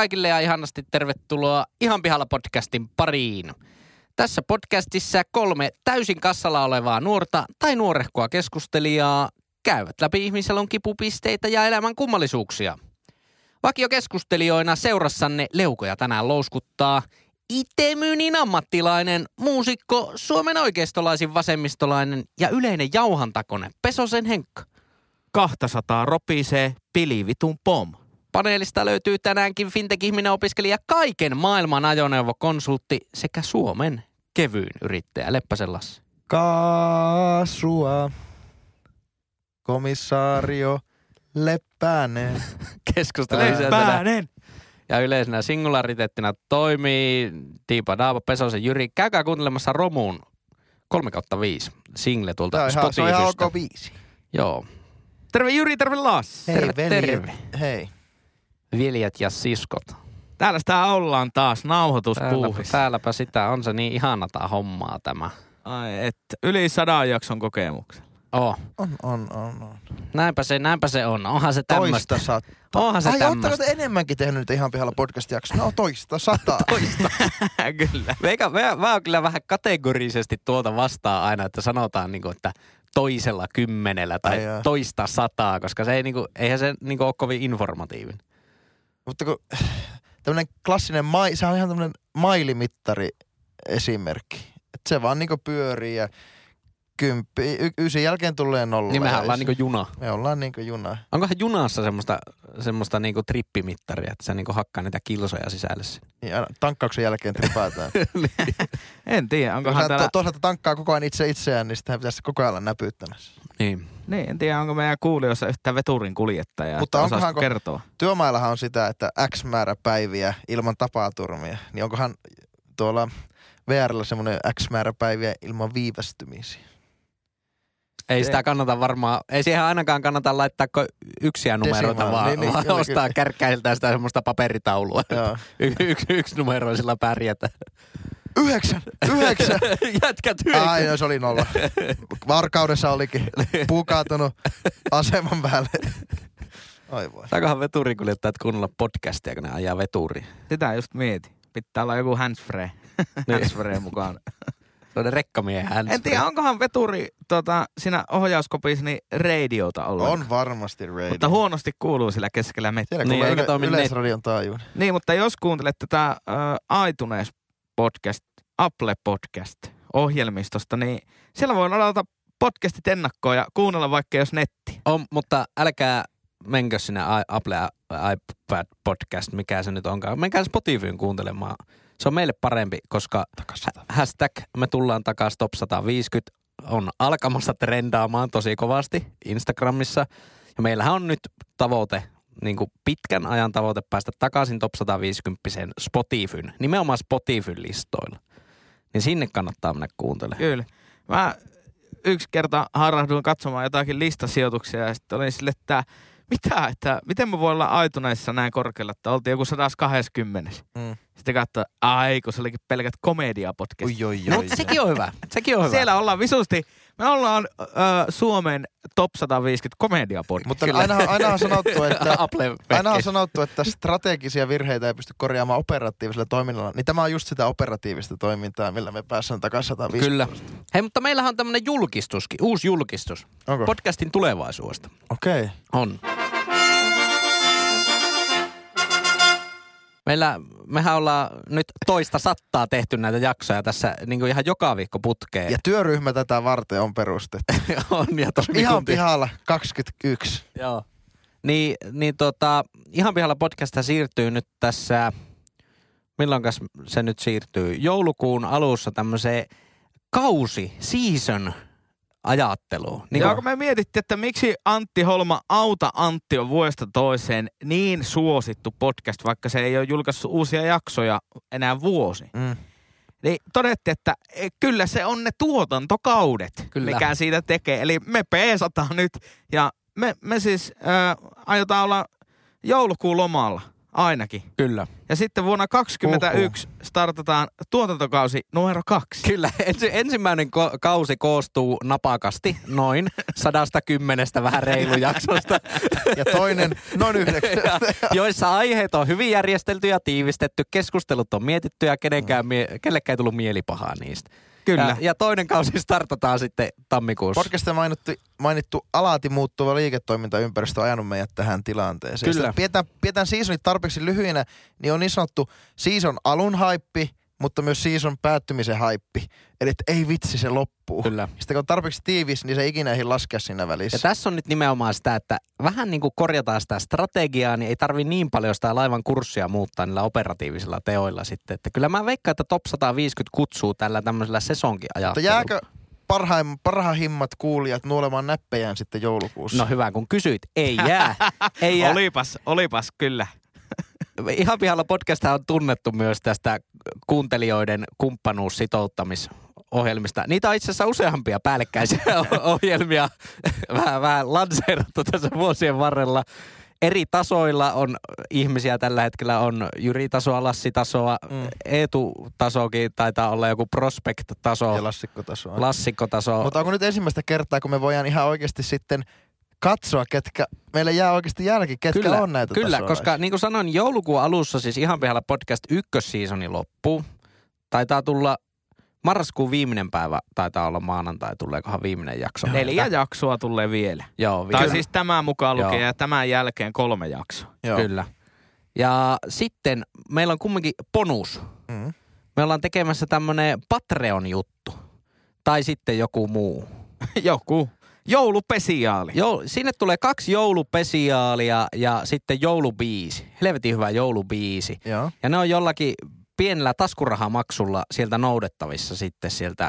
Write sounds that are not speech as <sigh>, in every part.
Kaikille ja ihanasti tervetuloa Ihan pihalla podcastin pariin. Tässä podcastissa kolme täysin kassalla olevaa nuorta tai nuorehkoa keskustelijaa käyvät läpi ihmiselon kipupisteitä ja elämän kummallisuuksia. Vakiokeskustelijoina seurassanne leukoja tänään louskuttaa itemyynin ammattilainen, muusikko, Suomen oikeistolaisin vasemmistolainen ja yleinen jauhantakone Pesosen Henkka. 200 ropisee pilivitun pom. Paneelista löytyy tänäänkin fintech-ihminen opiskelija kaiken maailman ajoneuvokonsultti sekä Suomen kevyin yrittäjä Leppäsen Lassi. Kaasua, komissaario Leppänen. <laughs> Keskustelee. Leppänen! Ja yleisenä singulariteettina toimii Tiipa Daapa Pesosen Jyri. Käykää kuuntelemassa Romuun 3 kautta 5 single tuolta ihan, se on ihan Spotifysta. ok biisi. Joo. Terve Juri, terve Lassi. Hei, Terve, veljet. terve. Hei. Veljet ja siskot. Täällä sitä ollaan taas Täälläpä, nauhoituspuuhissa. täälläpä sitä on se niin ihana tää hommaa tämä. Ai et, yli sadan jakson kokemuksen. Oh, On, on, on, on. näinpä se, näinpä se on. Onhan se tämmöistä. Toista sataa. Onhan se Ai, ootteko tämmöistä. te enemmänkin tehnyt nyt ihan pihalla podcast-jaksoa? No toista sataa. <laughs> <laughs> Kyllä. Meikä, mä, mä oon kyllä vähän kategorisesti tuolta vastaan aina, että sanotaan niinku, että toisella kymmenellä tai Ai toista sataa, koska se ei niinku, eihän se niinku ole kovin informatiivinen. Mutta kun <sighs> tämmönen klassinen, mai, se on ihan tämmönen mailimittari esimerkki. Et se vaan niinku pyörii ja kymppi, y- ysin jälkeen tulee nolla. Niin mehän ollaan niinku juna. Me ollaan niinku juna. Onkohan junassa semmoista, semmoista niinku trippimittaria, että se niinku hakkaa niitä kilsoja sisälle sinne? Niin tankkauksen jälkeen tripataan. <laughs> En tiedä, onkohan täällä... to, toisaalta tankkaa koko ajan itse itseään, niin sitä pitäisi koko ajan olla näpyttämässä. Niin. Niin, en tiedä, onko meidän kuulijoissa yhtään veturin kuljettajaa. Mutta onkohan- kertoa? Työmaillahan on sitä, että X määrä päiviä ilman tapaturmia. Niin onkohan tuolla VRllä semmoinen X määrä päiviä ilman viivästymisiä? Ei sitä kannata varmaan, ei siihen ainakaan kannata laittaa kuin yksiä numeroita, vaan, niin, niin, vaan kyllä, ostaa kärkkäiltä sitä semmoista paperitaulua. Yksi, yksi numeroisilla pärjätä. Yhdeksän! Yhdeksän! <laughs> Jätkät yhdeksän. Ai, no, se oli nolla. Varkaudessa olikin puukaatunut aseman päälle. Ai voi. Saakohan veturikuljettajat kuunnella podcastia, kun ne ajaa veturiin? Sitä just mieti. Pitää olla joku handsfree. handsfree mukaan. Se on ne rekkamiehen hands. En tiedä, onkohan veturi tota, siinä ohjauskopissa niin radiota ollut. On varmasti radio. Mutta huonosti kuuluu sillä keskellä mettä. Siellä Niin, yle, Yleisradion taajuuden. Niin, mutta jos kuuntelet tätä äh, iTunes podcast, Apple podcast ohjelmistosta, niin siellä voi ladata podcastit ennakkoon ja kuunnella vaikka jos netti. On, mutta älkää menkö sinne Apple iPad podcast, mikä se nyt onkaan. Menkää Spotifyn kuuntelemaan. Se on meille parempi, koska hashtag me tullaan takaisin top 150 on alkamassa trendaamaan tosi kovasti Instagramissa. Ja meillähän on nyt tavoite, niin kuin pitkän ajan tavoite päästä takaisin top 150 Spotifyn, nimenomaan Spotifyn listoilla. Niin sinne kannattaa mennä kuuntelemaan. Kyllä. Mä yksi kerta harrahduin katsomaan jotakin listasijoituksia ja sitten olin sille, että mitä, että miten me voi olla aituneissa näin korkealla, että oltiin joku 120. Mm. Sitten katsoin, ai kun se olikin pelkät komediapodcast. Oi, oi, No, oi. mutta sekin on hyvä. Sekin on hyvä. Siellä ollaan visusti, me ollaan ö, Suomen top 150 komediapodcast. Mutta Kyllä. aina, aina on sanottu, <laughs> että Apple Aina on sanottu, että strategisia virheitä ei pysty korjaamaan operatiivisella toiminnalla. Niin tämä on just sitä operatiivista toimintaa, millä me päästään takaisin 150. Kyllä. Hei, mutta meillähän on tämmönen julkistuskin, uusi julkistus. Onko? Podcastin tulevaisuudesta. Okei. Okay. On. Meillä, mehän ollaan nyt toista sattaa tehty näitä jaksoja tässä niin kuin ihan joka viikko putkeen. Ja työryhmä tätä varten on perustettu. <laughs> on ja Ihan toimikunti. pihalla 21. Joo. Niin, niin tota, ihan pihalla podcast siirtyy nyt tässä, milloinkas se nyt siirtyy? Joulukuun alussa tämmöiseen kausi, season ajatteluun. Niin ja kun me mietittiin, että miksi Antti Holma Auta Antti on vuodesta toiseen niin suosittu podcast, vaikka se ei ole julkaissut uusia jaksoja enää vuosi. Mm. Niin todettiin, että e, kyllä se on ne tuotantokaudet, kyllä. mikä siitä tekee. Eli me peesataan nyt ja me, me siis äh, aiotaan olla joulukuun lomalla. Ainakin. Kyllä. Ja sitten vuonna 2021 startataan tuotantokausi numero kaksi. Kyllä, ensi, ensimmäinen ko- kausi koostuu napakasti noin sadasta kymmenestä vähän reilu jaksosta, <laughs> Ja toinen noin yhdeksän. <laughs> joissa aiheet on hyvin järjestelty ja tiivistetty, keskustelut on mietitty ja kenenkään mie- kellekään ei tullut mielipahaa niistä. Kyllä. Ja, ja toinen kausi startataan sitten tammikuussa. Podcastissa mainittu, mainittu alati muuttuva liiketoimintaympäristö on ajanut meidät tähän tilanteeseen. Kyllä. Pidetään, pidetään seasonit tarpeeksi lyhyinä, niin on niin sanottu season alun haippi, mutta myös season päättymisen haippi. Eli että ei vitsi, se loppuu. Kyllä. Sitten kun on tarpeeksi tiivis, niin se ei ikinä ehdi laskea siinä välissä. Ja tässä on nyt nimenomaan sitä, että vähän niin kuin korjataan sitä strategiaa, niin ei tarvi niin paljon sitä laivan kurssia muuttaa niillä operatiivisilla teoilla sitten. Että kyllä mä veikkaan, että top 150 kutsuu tällä tämmöisellä sesonkin Mutta jääkö parhaim, parhahimmat kuulijat nuolemaan näppejään sitten joulukuussa? No hyvä, kun kysyit. Ei jää. <laughs> Ei jää. Olipas, olipas kyllä. Ihan pihalla podcast on tunnettu myös tästä kuuntelijoiden kumppanuussitouttamisohjelmista. Niitä on itse asiassa useampia päällekkäisiä <laughs> ohjelmia vähän, vähän lanseerattu tässä vuosien varrella. Eri tasoilla on ihmisiä tällä hetkellä, on Jyri-tasoa, Lassi-tasoa, Mm. mm. Eetu-tasokin taitaa olla joku Prospect-taso, Ja lassikkotasoa. Lassikko-taso. Mutta onko nyt ensimmäistä kertaa, kun me voidaan ihan oikeasti sitten katsoa, ketkä, meille jää oikeasti jälki, ketkä kyllä, on näitä Kyllä, tasoja. koska niin kuin sanoin, joulukuun alussa siis ihan pihalla podcast ykkössiisoni loppuu. Taitaa tulla marraskuun viimeinen päivä, taitaa olla maanantai, tuleekohan viimeinen jakso. Neljä jaksoa tulee vielä. Joo, Tai vielä. siis tämän mukaan Joo. lukee ja tämän jälkeen kolme jaksoa. Joo. Kyllä. Ja sitten meillä on kumminkin bonus. Mm. Me ollaan tekemässä tämmönen Patreon-juttu. Tai sitten joku muu. <laughs> Joku. Joulupesiaali. Jou, sinne tulee kaksi joulupesiaalia ja sitten joulubiisi. Helvetin hyvä joulubiisi. Joo. Ja ne on jollakin pienellä taskurahamaksulla sieltä noudettavissa sitten sieltä.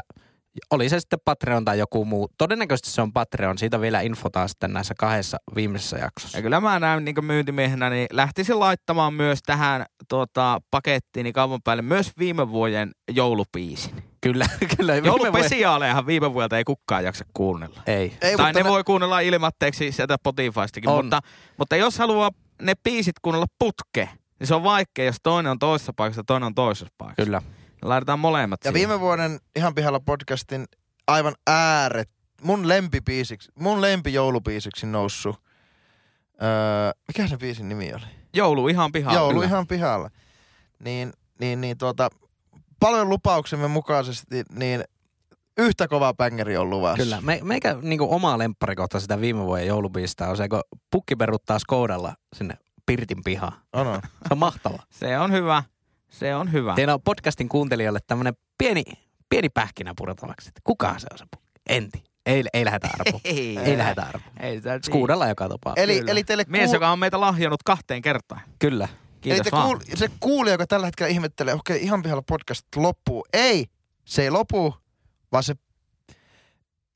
Oli se sitten Patreon tai joku muu. Todennäköisesti se on Patreon. Siitä vielä infotaan sitten näissä kahdessa viimeisessä jaksossa. Ja kyllä mä näen niin myyntimiehenä, niin lähtisin laittamaan myös tähän tuota, pakettiin niin kaupan päälle myös viime vuoden joulupiisin. Kyllä, <laughs> kyllä. viime Joulupesiaalejahan viime vuodelta ei kukaan jaksa kuunnella. Ei. Ei, tai mutta ne voi kuunnella ilmatteeksi sieltä Spotifystakin, On. mutta, mutta jos haluaa ne biisit kuunnella putke, niin se on vaikea, jos toinen on toisessa paikassa ja toinen on toisessa paikassa. Kyllä. Laitetaan molemmat Ja siihen. viime vuoden Ihan pihalla podcastin aivan ääret, mun lempipiisiksi, mun lempijoulupiisiksi noussut. Öö, mikä se biisin nimi oli? Joulu ihan pihalla. Joulu ihan pihalla. Niin, niin, niin tuota, paljon lupauksemme mukaisesti, niin yhtä kova pängeri on luvassa. Kyllä. Me, meikä niinku oma lemppari sitä viime vuoden joulubiistä on se, kun pukki peruttaa Skodalla sinne Pirtin pihaan. On, on. <laughs> Se on mahtava. Se on hyvä. Se on hyvä. Teillä on podcastin kuuntelijoille tämmönen pieni, pieni pähkinä purtavaksi. että Kuka se on se pukki? Enti. Ei, ei lähdetä arpoon. <laughs> Ei, ei. Ei sitä Skuudalla joka tapauksessa. Eli, Kyllä. eli teille Mies, kuul- joka on meitä lahjonnut kahteen kertaan. Kyllä. Kiitos Eli te kuul, se kuulija, joka tällä hetkellä ihmettelee, okei, ihan pihalla podcast loppuu. Ei, se ei lopu, vaan se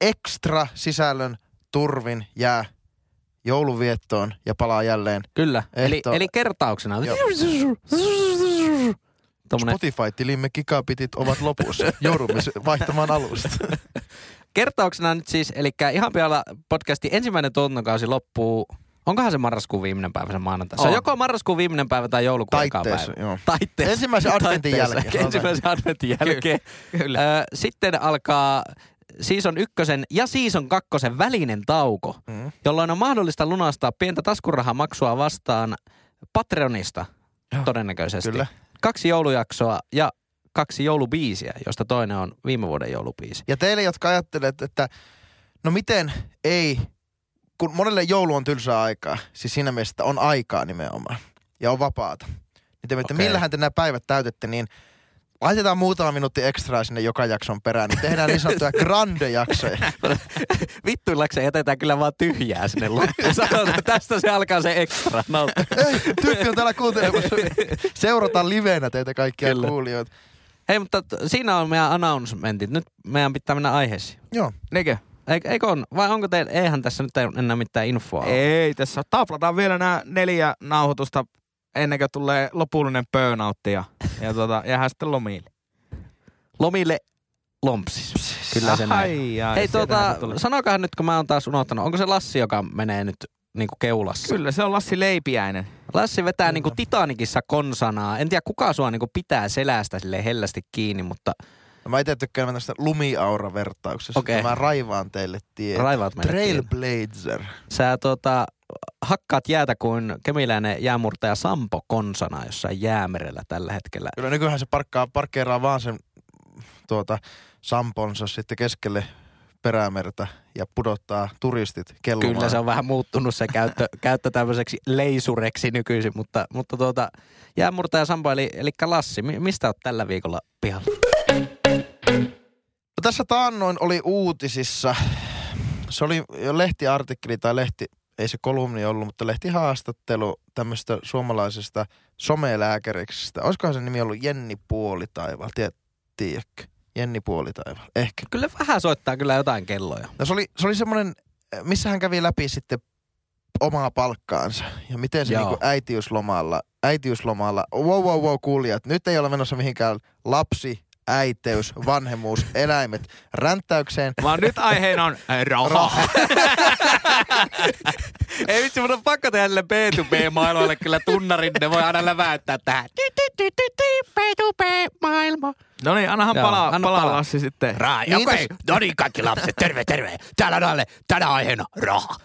ekstra sisällön turvin jää jouluviettoon ja palaa jälleen. Kyllä. Eli, eli kertauksena. Joo. Tuommoinen Spotify-tilimme gigabitit ovat lopussa. Joudumme vaihtamaan alusta. <laughs> kertauksena nyt siis, eli ihan pihalla podcastin ensimmäinen tuotantokausi loppuu. Onkohan se marraskuun viimeinen päivä se maanantai? Se on joko marraskuun viimeinen päivä tai joulukuun Taitteessa, päivä. joo. Taitteessa. Ensimmäisen adventin jälkeen. Ensimmäisen adventin jälkeen. Kyllä. Ö, sitten alkaa season ykkösen ja season kakkosen välinen tauko, Mm. jolloin on mahdollista lunastaa pientä taskurahamaksua vastaan Patreonista Joo, todennäköisesti. Kyllä. Kaksi joulujaksoa ja kaksi joulubiisiä, josta toinen on viime vuoden joulubiisi. Ja teille, jotka ajattelet, että no miten ei, kun monelle joulu on tylsää aikaa, siis siinä mielessä, että on aikaa nimenomaan ja on vapaata. Niin te Okei. millähän te nämä päivät täytätte, niin laitetaan muutama minuutti ekstraa sinne joka jakson perään, niin tehdään niin sanottuja <laughs> grande-jaksoja. <laughs> Vittuillakseen jätetään kyllä vaan tyhjää sinne loppuun. Sanotaan, että tästä se alkaa se ekstra. No, Ei, tyyppi on täällä kuuntelemassa. <laughs> Seurataan livenä teitä kaikkia Kyllä. kuulijoita. Hei, mutta siinä on meidän announcementit. Nyt meidän pitää mennä aiheisiin. Joo. Niinkö? Eikö, eikö on? Vai onko teillä, eihän tässä nyt ei enää mitään infoa ole? Ei, tässä taplataan vielä nämä neljä nauhoitusta ennen kuin tulee lopullinen burnoutti ja, ja tota, jäähän sitten lomille. Lomille lompsis. Kyllä se näin. Ai, ai, Hei tuota, sanokahan nyt, kun mä oon taas unohtanut, onko se Lassi, joka menee nyt niinku keulassa? Kyllä, se on Lassi Leipiäinen. Lassi vetää niinku Titanikissa konsanaa. En tiedä kuka sua niinku pitää selästä sille hellästi kiinni, mutta No mä itse tykkään tästä lumiaura-vertauksesta. Okei. Mä raivaan teille tie. raivaat meille tien. Trailblazer. Sä tota, hakkaat jäätä kuin kemiläinen jäämurtaja Sampo konsana jossain jäämerellä tällä hetkellä. Kyllä nykyään se parkkaa, parkkeeraa vaan sen tuota, samponsa sitten keskelle perämerta ja pudottaa turistit kellumaan. Kyllä se on vähän muuttunut se käyttö, <laughs> käyttö tämmöiseksi leisureksi nykyisin, mutta, mutta tuota, jäämurtaja Sampo eli, eli Lassi, mi- mistä oot tällä viikolla pihalla? No tässä taannoin oli uutisissa, se oli jo lehtiartikkeli tai lehti, ei se kolumni ollut, mutta lehtihaastattelu tämmöistä suomalaisesta somelääkäriksestä. Olisikohan se nimi ollut Jenni Puolitaival, tiedät, tiedätkö? Jenni Puolitaival, ehkä. Kyllä vähän soittaa kyllä jotain kelloja. No se oli, se oli semmoinen, missä hän kävi läpi sitten omaa palkkaansa ja miten se Joo. niinku äitiyslomalla, äitiyslomalla, wow wow wow kuulijat, nyt ei ole menossa mihinkään lapsi, äiteys, vanhemmuus, eläimet ränttäykseen. Vaan nyt aiheena on äh, raha. <laughs> Ei vitsi, mun on pakko tehdä sille B2B-maailmalle kyllä tunnarin, ne voi aina läväyttää tähän. B2B-maailma. No niin, annahan Joo, palaa, anna palaa palaa. Lassi sitten. Raa, Niin, okei. No niin, kaikki lapset, terve, terve. Täällä on alle, tänä aiheena raha.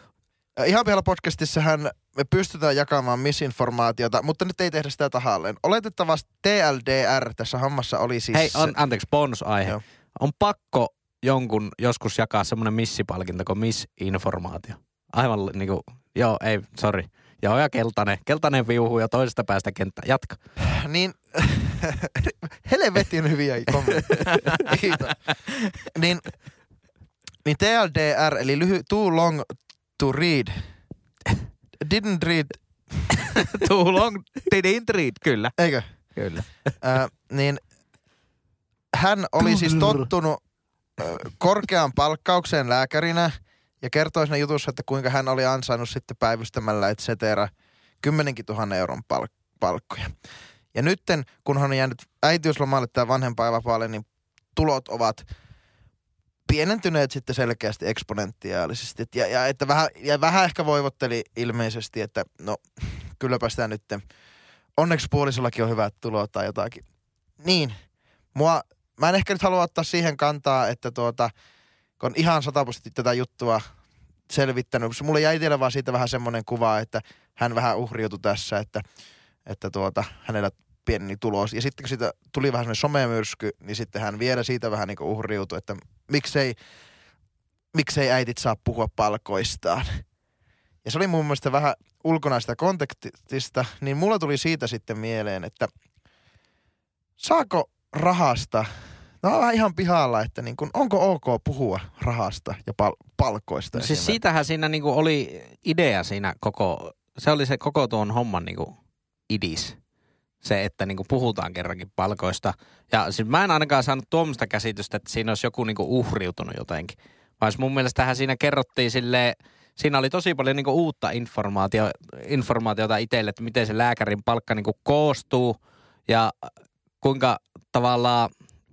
Ihan pihalla podcastissahan me pystytään jakamaan misinformaatiota, mutta nyt ei tehdä sitä tahalleen. Oletettavasti TLDR tässä hommassa oli siis... Hei, on, anteeksi, bonusaihe. Joo. On pakko jonkun joskus jakaa semmoinen missipalkinto kuin misinformaatio. Aivan niinku, joo, ei, sorry. Joo, ja keltainen, keltainen viuhu ja toisesta päästä kenttä. Jatka. Niin, <laughs> helvetin hyviä kommentteja. Niin, niin TLDR, eli lyhy, too long to read. Didn't read, <laughs> Too long didn't read, kyllä. eikö? Kyllä. Äh, niin hän oli siis tottunut korkeaan palkkaukseen lääkärinä ja kertoi siinä jutussa, että kuinka hän oli ansainnut sitten päivystämällä et cetera kymmenenkin tuhannen euron palk- palkkoja. Ja nytten, kun hän on jäänyt äitiyslomalle tai vanhempainvapaalle, niin tulot ovat pienentyneet sitten selkeästi eksponentiaalisesti. Ja, ja, että vähän, ja vähän ehkä voivotteli ilmeisesti, että no kylläpä sitä nytten onneksi puolisollakin on hyvät tulot tai jotakin. Niin, mua, mä en ehkä nyt halua ottaa siihen kantaa, että tuota, kun on ihan sataprosenttisesti tätä juttua selvittänyt. Se Mulle jäi itsellä vaan siitä vähän semmoinen kuva, että hän vähän uhriutui tässä, että, että tuota, hänellä pieni tulos. Ja sitten kun siitä tuli vähän semmoinen somemyrsky, niin sitten hän vielä siitä vähän niin uhriutui, että miksei, miksei äitit saa puhua palkoistaan. Ja se oli mun mielestä vähän ulkona sitä kontekstista, niin mulla tuli siitä sitten mieleen, että saako rahasta, no vähän ihan pihalla, että niin kun, onko ok puhua rahasta ja pal- palkoista? No siis siitähän siinä niinku oli idea siinä koko, se oli se koko tuon homman niinku idis. Se, että niinku puhutaan kerrankin palkoista. Ja siis mä en ainakaan saanut tuommoista käsitystä, että siinä olisi joku niinku uhriutunut jotenkin. Vaan mun mielestähän siinä kerrottiin sille siinä oli tosi paljon niinku uutta informaatio, informaatiota itselle, että miten se lääkärin palkka niinku koostuu ja kuinka tavallaan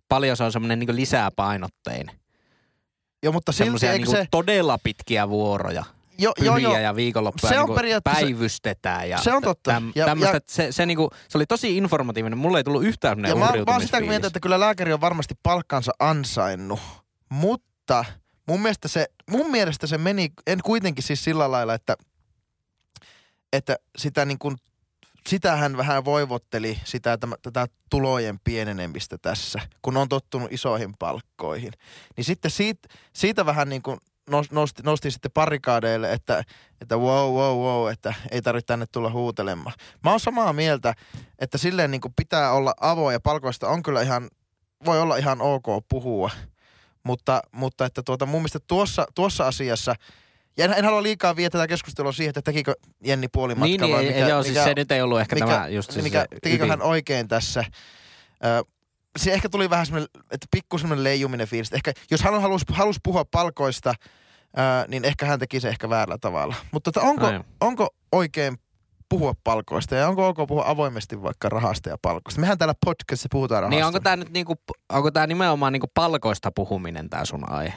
paljon se on semmoinen niinku lisäpainotteinen. Joo, mutta silti niinku se... todella pitkiä vuoroja. Jo, Pyhiä joo, joo, ja viikonloppuja Se on periaatteessa- päivystetään. Ja Se on totta. Täm, Ja- tämmöstä, ja- se, se, niinku, se oli tosi informatiivinen. Mulle ei tullut yhtään ja mä, mä oon sitä mieltä, että kyllä lääkäri on varmasti palkkansa ansainnut, mutta mun mielestä se, mun mielestä se meni, en kuitenkin siis sillä lailla, että, että sitä niin kuin, sitä hän vähän voivotteli sitä, täm- tätä tulojen pienenemistä tässä, kun on tottunut isoihin palkkoihin. Niin sitten siitä, siitä vähän niin kuin nosti, nosti sitten parikaadeille, että, että wow, wow, wow, että ei tarvitse tänne tulla huutelemaan. Mä oon samaa mieltä, että silleen niin pitää olla avoin ja palkoista on kyllä ihan, voi olla ihan ok puhua. Mutta, mutta että tuota, mun mielestä tuossa, tuossa asiassa, ja en, en halua liikaa viedä tätä keskustelua siihen, että tekikö Jenni puolimatka Niin, niin vai ei, mikä, joo, siis mikä, se nyt ei ollut ehkä mikä, tämä just se, mikä, se tekikö ydin. hän oikein tässä. Ö, se ehkä tuli vähän semmoinen, että pikku semmoinen leijuminen fiilis. Ehkä, jos hän halusi, halusi puhua palkoista, ö, niin ehkä hän teki se ehkä väärällä tavalla. Mutta että onko, onko oikein puhua palkoista ja onko ok puhua avoimesti vaikka rahasta ja palkoista? Mehän täällä podcastissa puhutaan rahasta. Niin onko tämä nyt niinku, onko tää nimenomaan niinku palkoista puhuminen tää sun aihe?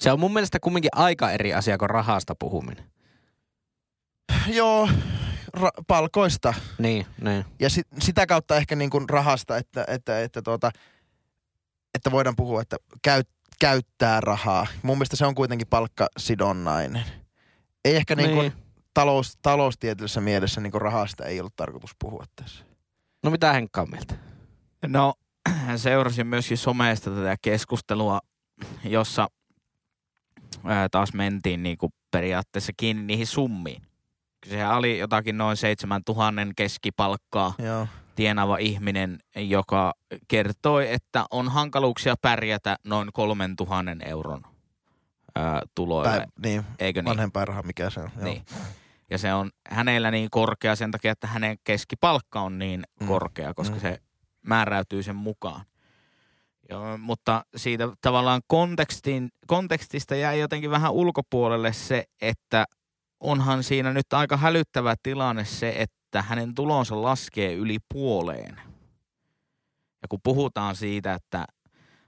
Se on mun mielestä kumminkin aika eri asia kuin rahasta puhuminen. Joo, ra- palkoista Niin, niin. ja sit, sitä kautta ehkä niin kuin rahasta, että, että, että, tuota, että voidaan puhua, että käy, käyttää rahaa. Mun mielestä se on kuitenkin palkkasidonnainen. Ei ehkä niin kuin Niin. talous, taloustieteellisessä mielessä niin kuin rahasta ei ollut tarkoitus puhua tässä. No mitä Henkka on mieltä? No, <clears throat> seurasin myöskin somesta tätä keskustelua, jossa ää, taas mentiin niinku periaatteessa kiinni niihin summiin. Sehän oli jotakin noin 7000 keskipalkkaa Joo. tienaava ihminen, joka kertoi, että on hankaluuksia pärjätä noin 3000 euron ää, tuloille. Päin, niin, Eikö niin? vanhempainraha, mikä se on. Joo. Niin. Ja se on hänellä niin korkea sen takia, että hänen keskipalkka on niin Mm. korkea, koska Mm. se määräytyy sen mukaan. Ja, mutta siitä tavallaan kontekstin, kontekstista jäi jotenkin vähän ulkopuolelle se, että onhan siinä nyt aika hälyttävä tilanne se, että hänen tulonsa laskee yli puoleen. Ja kun puhutaan siitä, että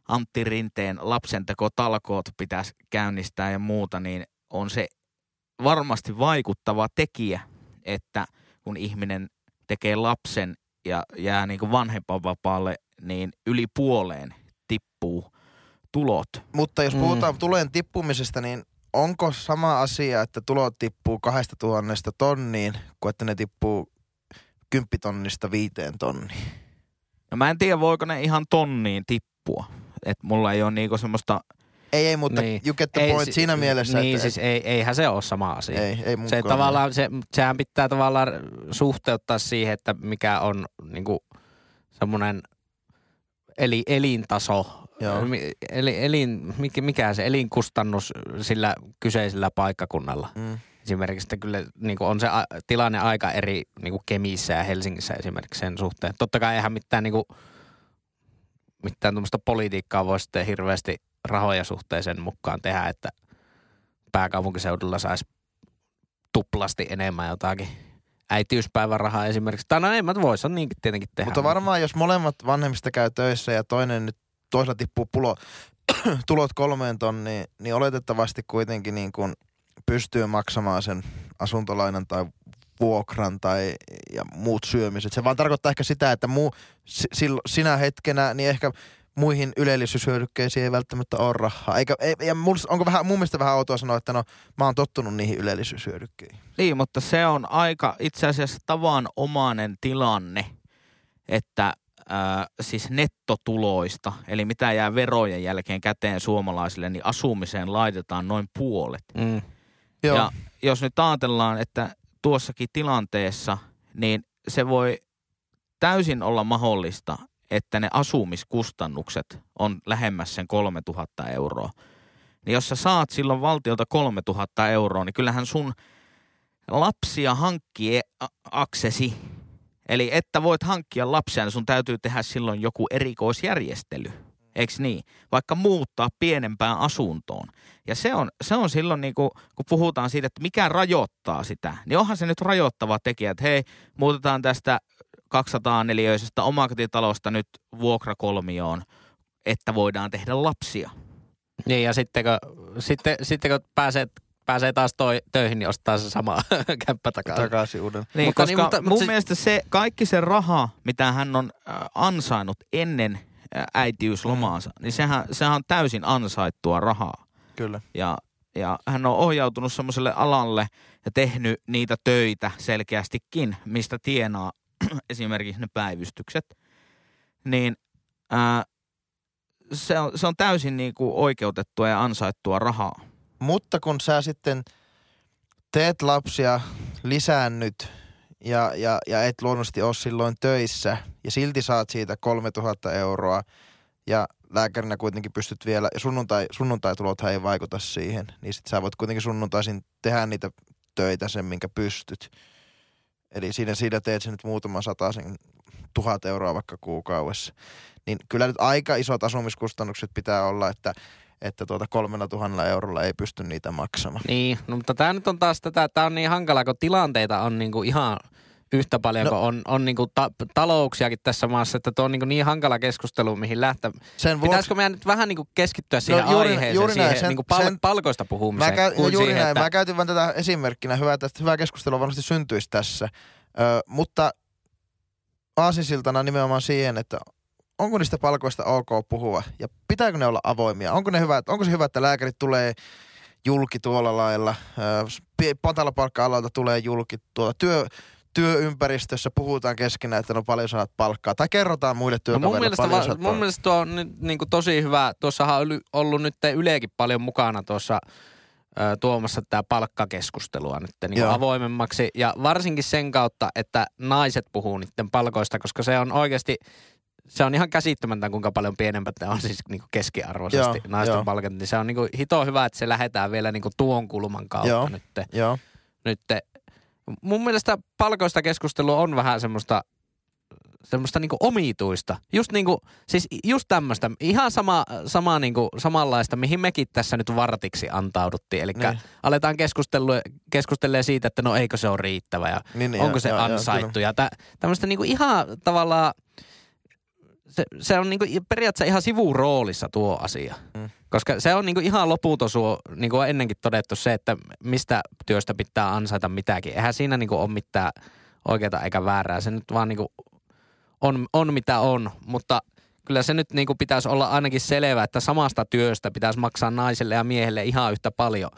Antti Rinteen lapsentekotalkoot pitäisi käynnistää ja muuta, niin on se varmasti vaikuttava tekijä, että kun ihminen tekee lapsen ja jää niin kuin vanhempainvapaalle, niin yli puoleen tippuu tulot. Mutta jos Mm. puhutaan tulojen tippumisesta, niin onko sama asia, että tulot tippuu kahdesta tuhannesta tonniin, kuin että ne tippuu kymppitonnista viiteen tonniin? No mä en tiedä, voiko ne ihan tonniin tippua. Että mulla ei ole niinku semmoista, Ei, ei, mutta Niin. you get the Ei point si- siinä mielessä, Niin, että siis ei, eihän se ole sama asia. ei, ei se tavallaan, se, sehän pitää tavallaan suhteuttaa siihen, että mikä on niinku semmoinen eli, elintaso, Joo. Eli, elin, mikä, se elinkustannus sillä kyseisellä paikkakunnalla. Mm. Esimerkiksi että kyllä niin on se a, tilanne aika eri niin Kemissä ja Helsingissä esimerkiksi sen suhteen. Totta kai eihän mitään, niin kuin, mitään tuommoista politiikkaa voi sitten hirveästi rahoja suhteen sen mukaan tehdä, että pääkaupunkiseudulla saisi tuplasti enemmän jotakin äitiyspäivärahaa esimerkiksi. Tai no ei mä voisi niinkin tietenkin tehdä. Mutta varmaan jos molemmat vanhemmista käy töissä ja toinen nyt toisella tippuu pulo, <clears throat> tulot kolmeen tonniin, niin oletettavasti kuitenkin niin kuin pystyy maksamaan sen asuntolainan tai vuokran tai ja muut syömiset. Se vaan tarkoittaa ehkä sitä, että muu, si, sillo, sinä hetkenä niin ehkä muihin ylellisyyshyödykkeisiin ei välttämättä ole rahaa. Eikä, ei, ja mul, onko vähän, mun mielestä vähän outoa sanoa, että no mä oon tottunut niihin ylellisyyshyödykkeihin. niin, mutta se on aika itse asiassa tavanomainen tilanne, että siis nettotuloista, eli mitä jää verojen jälkeen käteen suomalaisille, niin asumiseen laitetaan noin puolet. Mm. Joo. Ja jos nyt ajatellaan, että tuossakin tilanteessa, niin se voi täysin olla mahdollista, että ne asumiskustannukset on lähemmäs sen 3000 euroa. Niin jos sä saat silloin valtiolta 3000 euroa, niin kyllähän sun lapsia hankkii aksesi. Eli että voit hankkia lapsia, niin sun täytyy tehdä silloin joku erikoisjärjestely. Eiks niin? Vaikka muuttaa pienempään asuntoon. Ja se on, se on silloin, niin kuin, kun puhutaan siitä, että mikä rajoittaa sitä, niin onhan se nyt rajoittava tekijä, että hei, muutetaan tästä 200 neliöisestä omakotitalosta nyt vuokrakolmioon, että voidaan tehdä lapsia. Niin ja sitten kun, sitten, sitten kun pääsee, pääsee taas toi, töihin, niin ostaa se sama <laughs> kämppä takaisin. Takaisin uuden. Niin, Mutta koska niin, niin, mutta- mun se- mielestä se, kaikki se raha, mitä hän on äh, ansainnut ennen äh, äitiyslomaansa, mm. niin sehän, sehän on täysin ansaittua rahaa. Kyllä. Ja, ja hän on ohjautunut semmoiselle alalle ja tehnyt niitä töitä selkeästikin, mistä tienaa <clears throat> esimerkiksi ne päivystykset. Niin ää, se, on, se on täysin niinku oikeutettua ja ansaittua rahaa. Mutta kun sä sitten teet lapsia, lisäännyt ja, ja, ja et luonnollisesti ole silloin töissä ja silti saat siitä 3000 euroa ja lääkärinä kuitenkin pystyt vielä, ja sunnuntai, sunnuntaitulothan ei vaikuta siihen, niin sit sä voit kuitenkin sunnuntaisin tehdä niitä töitä sen, minkä pystyt. Eli siinä, siinä teet sen nyt muutaman sen tuhat euroa vaikka kuukaudessa. Niin kyllä nyt aika isot asumiskustannukset pitää olla, että että tuota kolmella tuhannella eurolla ei pysty niitä maksamaan. Niin, no, mutta tämä nyt on taas tätä, tämä on niin hankala, kun tilanteita on niinku ihan yhtä paljon, No. no. kun on, on niinku ta- talouksiakin tässä maassa, että tuo on niinku niin hankala keskustelu, mihin lähteä. Sen vuoksi, Pitäisikö meidän nyt vähän niinku keskittyä siihen No juuri- aiheeseen, juuri näin. siihen Sen- niinku pal- sen- palkoista puhumiseen, mä, käy, no kuin juuri siihen, näin. että Mä käytin vain tätä esimerkkinä. Hyvä, tästä, hyvää keskustelua varmasti syntyisi tässä. Ö, mutta aasinsiltana nimenomaan siihen, että onko niistä palkoista ok puhua ja pitääkö ne olla avoimia? Onko, ne hyvä, onko se hyvä, että lääkärit tulee julki tuolla lailla, patalapalkka-alalta tulee julki tuolla työ, työympäristössä puhutaan keskenään, että no paljon saat palkkaa. Tai kerrotaan muille No työkavereille, mun, mielestä, paljon va- saat mun palkkaa. mielestä tuo on nyt niin kuin tosi hyvä. Tuossahan on ollut nyt Ylekin paljon mukana tuossa ö, tuomassa tämä palkkakeskustelua nyt niin Joo. avoimemmaksi. Ja varsinkin sen kautta, että naiset puhuu niiden palkoista, koska se on oikeasti, se on ihan käsittämättä, kuinka paljon pienempät ne on siis niin kuin keskiarvoisesti Joo, naisten joo. palkat. Niin se on niin kuin hito hyvä, että se lähdetään vielä niin kuin tuon kulman kautta Joo. nyt. Joo. nyt. Mun mielestä palkoista keskustelu on vähän semmoista semmoista niinku omituista. Just niinku, siis just tämmöistä, ihan sama, sama niinku, samanlaista, mihin mekin tässä nyt vartiksi antauduttiin. Eli Niin. aletaan keskustella, siitä, että no eikö se ole riittävä ja Niin, niin, onko joo, se joo, ansaittu. kyllä. ja tä, tämmöistä niinku ihan tavallaan, se, se on niinku periaatteessa ihan sivuroolissa tuo asia. Mm. Koska se on niinku ihan loputon suo, niin kuin on ennenkin todettu se, että mistä työstä pitää ansaita mitäkin. Eihän siinä niinku ole mitään oikeaa eikä väärää. Se nyt vaan niinku on, on mitä on, mutta kyllä se nyt niinku pitäisi olla ainakin selvä, että samasta työstä pitäisi maksaa naiselle ja miehelle ihan yhtä paljon,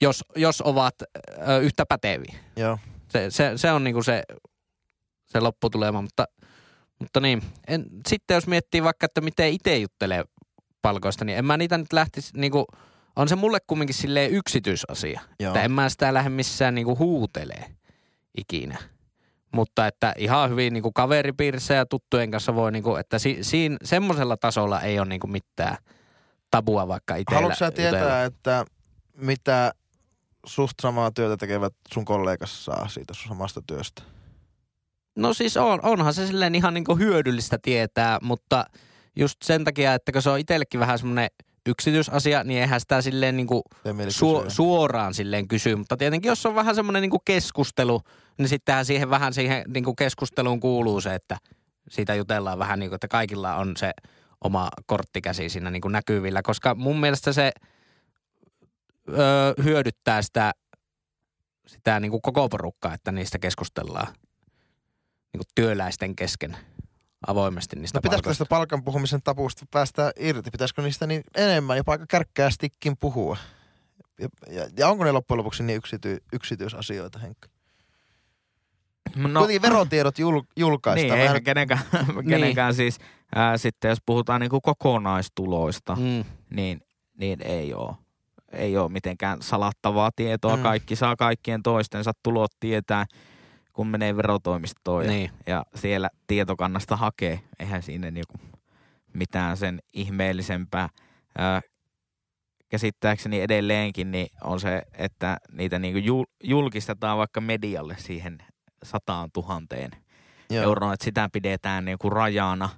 jos, jos ovat ö, yhtä päteviä. Joo. Se, se, se on niinku se, se lopputulema, mutta, mutta niin. En, sitten jos miettii vaikka, että miten itse juttelee palkoista, niin en mä niitä nyt lähtisi, niinku, on se mulle kumminkin silleen yksityisasia. Joo. Että en mä sitä lähde missään niinku huutelee ikinä. Mutta että ihan hyvin niinku kaveripiirissä ja tuttujen kanssa voi, niinku, että si, siinä semmoisella tasolla ei ole niinku mitään tabua vaikka itsellä. Haluatko sä jutella. tietää, että mitä suht samaa työtä tekevät sun kollegas saa siitä sun samasta työstä? No siis on, onhan se silleen ihan niinku hyödyllistä tietää, mutta just sen takia, että kun se on itsellekin vähän semmoinen yksityisasia, niin eihän sitä silleen niinku Tee mieli su- suoraan silleen kysy. Mutta tietenkin jos on vähän semmoinen niinku keskustelu, niin sittenhän siihen vähän siihen niinku keskusteluun kuuluu se, että siitä jutellaan vähän niin kuin, että kaikilla on se oma korttikäsi siinä niinku näkyvillä. Koska mun mielestä se öö, hyödyttää sitä, sitä niinku koko porukkaa, että niistä keskustellaan niinku työläisten kesken avoimesti niistä No pitäisikö palkoista. tästä palkan puhumisen tapusta päästä irti? Pitäisikö niistä niin enemmän, jopa aika kärkkäästikin puhua? Ja, ja, ja onko ne loppujen lopuksi niin yksity, yksityisasioita, Henkka? No, Kuitenkin verotiedot jul, julkaistaan. niin, Vähän- kenenkään, kenenkään siis, ää, sitten jos puhutaan niinku kokonaistuloista, Mm. niin, niin ei ole. Ei ole mitenkään salattavaa tietoa. Mm. Kaikki saa kaikkien toistensa tulot tietää, kun menee verotoimistoon ja, Niin. ja siellä tietokannasta hakee. Eihän siinä niinku mitään sen ihmeellisempää. Ää, käsittääkseni edelleenkin niin on se, että niitä niinku jul- julkistetaan vaikka medialle siihen sataan tuhanteen euroa, että sitä pidetään niin kuin rajana,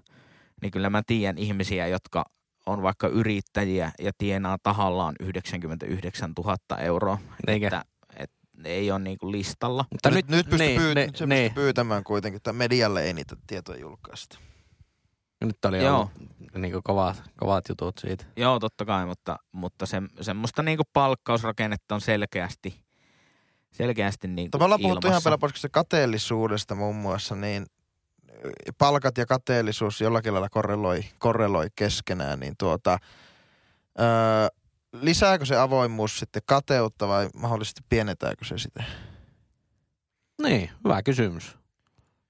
niin kyllä mä tiedän ihmisiä, jotka on vaikka yrittäjiä ja tienaa tahallaan 99 000 euroa. Eikä. Että ne ei ole niin kuin listalla. Mutta nyt, nyt, pystyy, niin, pyy- ne- nyt se niin. pystyy pyytämään kuitenkin, että medialle ei niitä tietoja julkaista. Nyt oli Joo. ollut niinku kovat, kovat jutut siitä. Joo, totta kai, mutta, mutta se, semmoista niin kuin palkkausrakennetta on selkeästi, selkeästi niin kuin me ollaan puhuttu ihan pelkästään kateellisuudesta muun muassa, niin palkat ja kateellisuus jollakin lailla korreloi, korreloi keskenään, niin tuota, öö, lisääkö se avoimuus sitten kateutta vai mahdollisesti pienetäänkö se sitä? Niin, hyvä kysymys.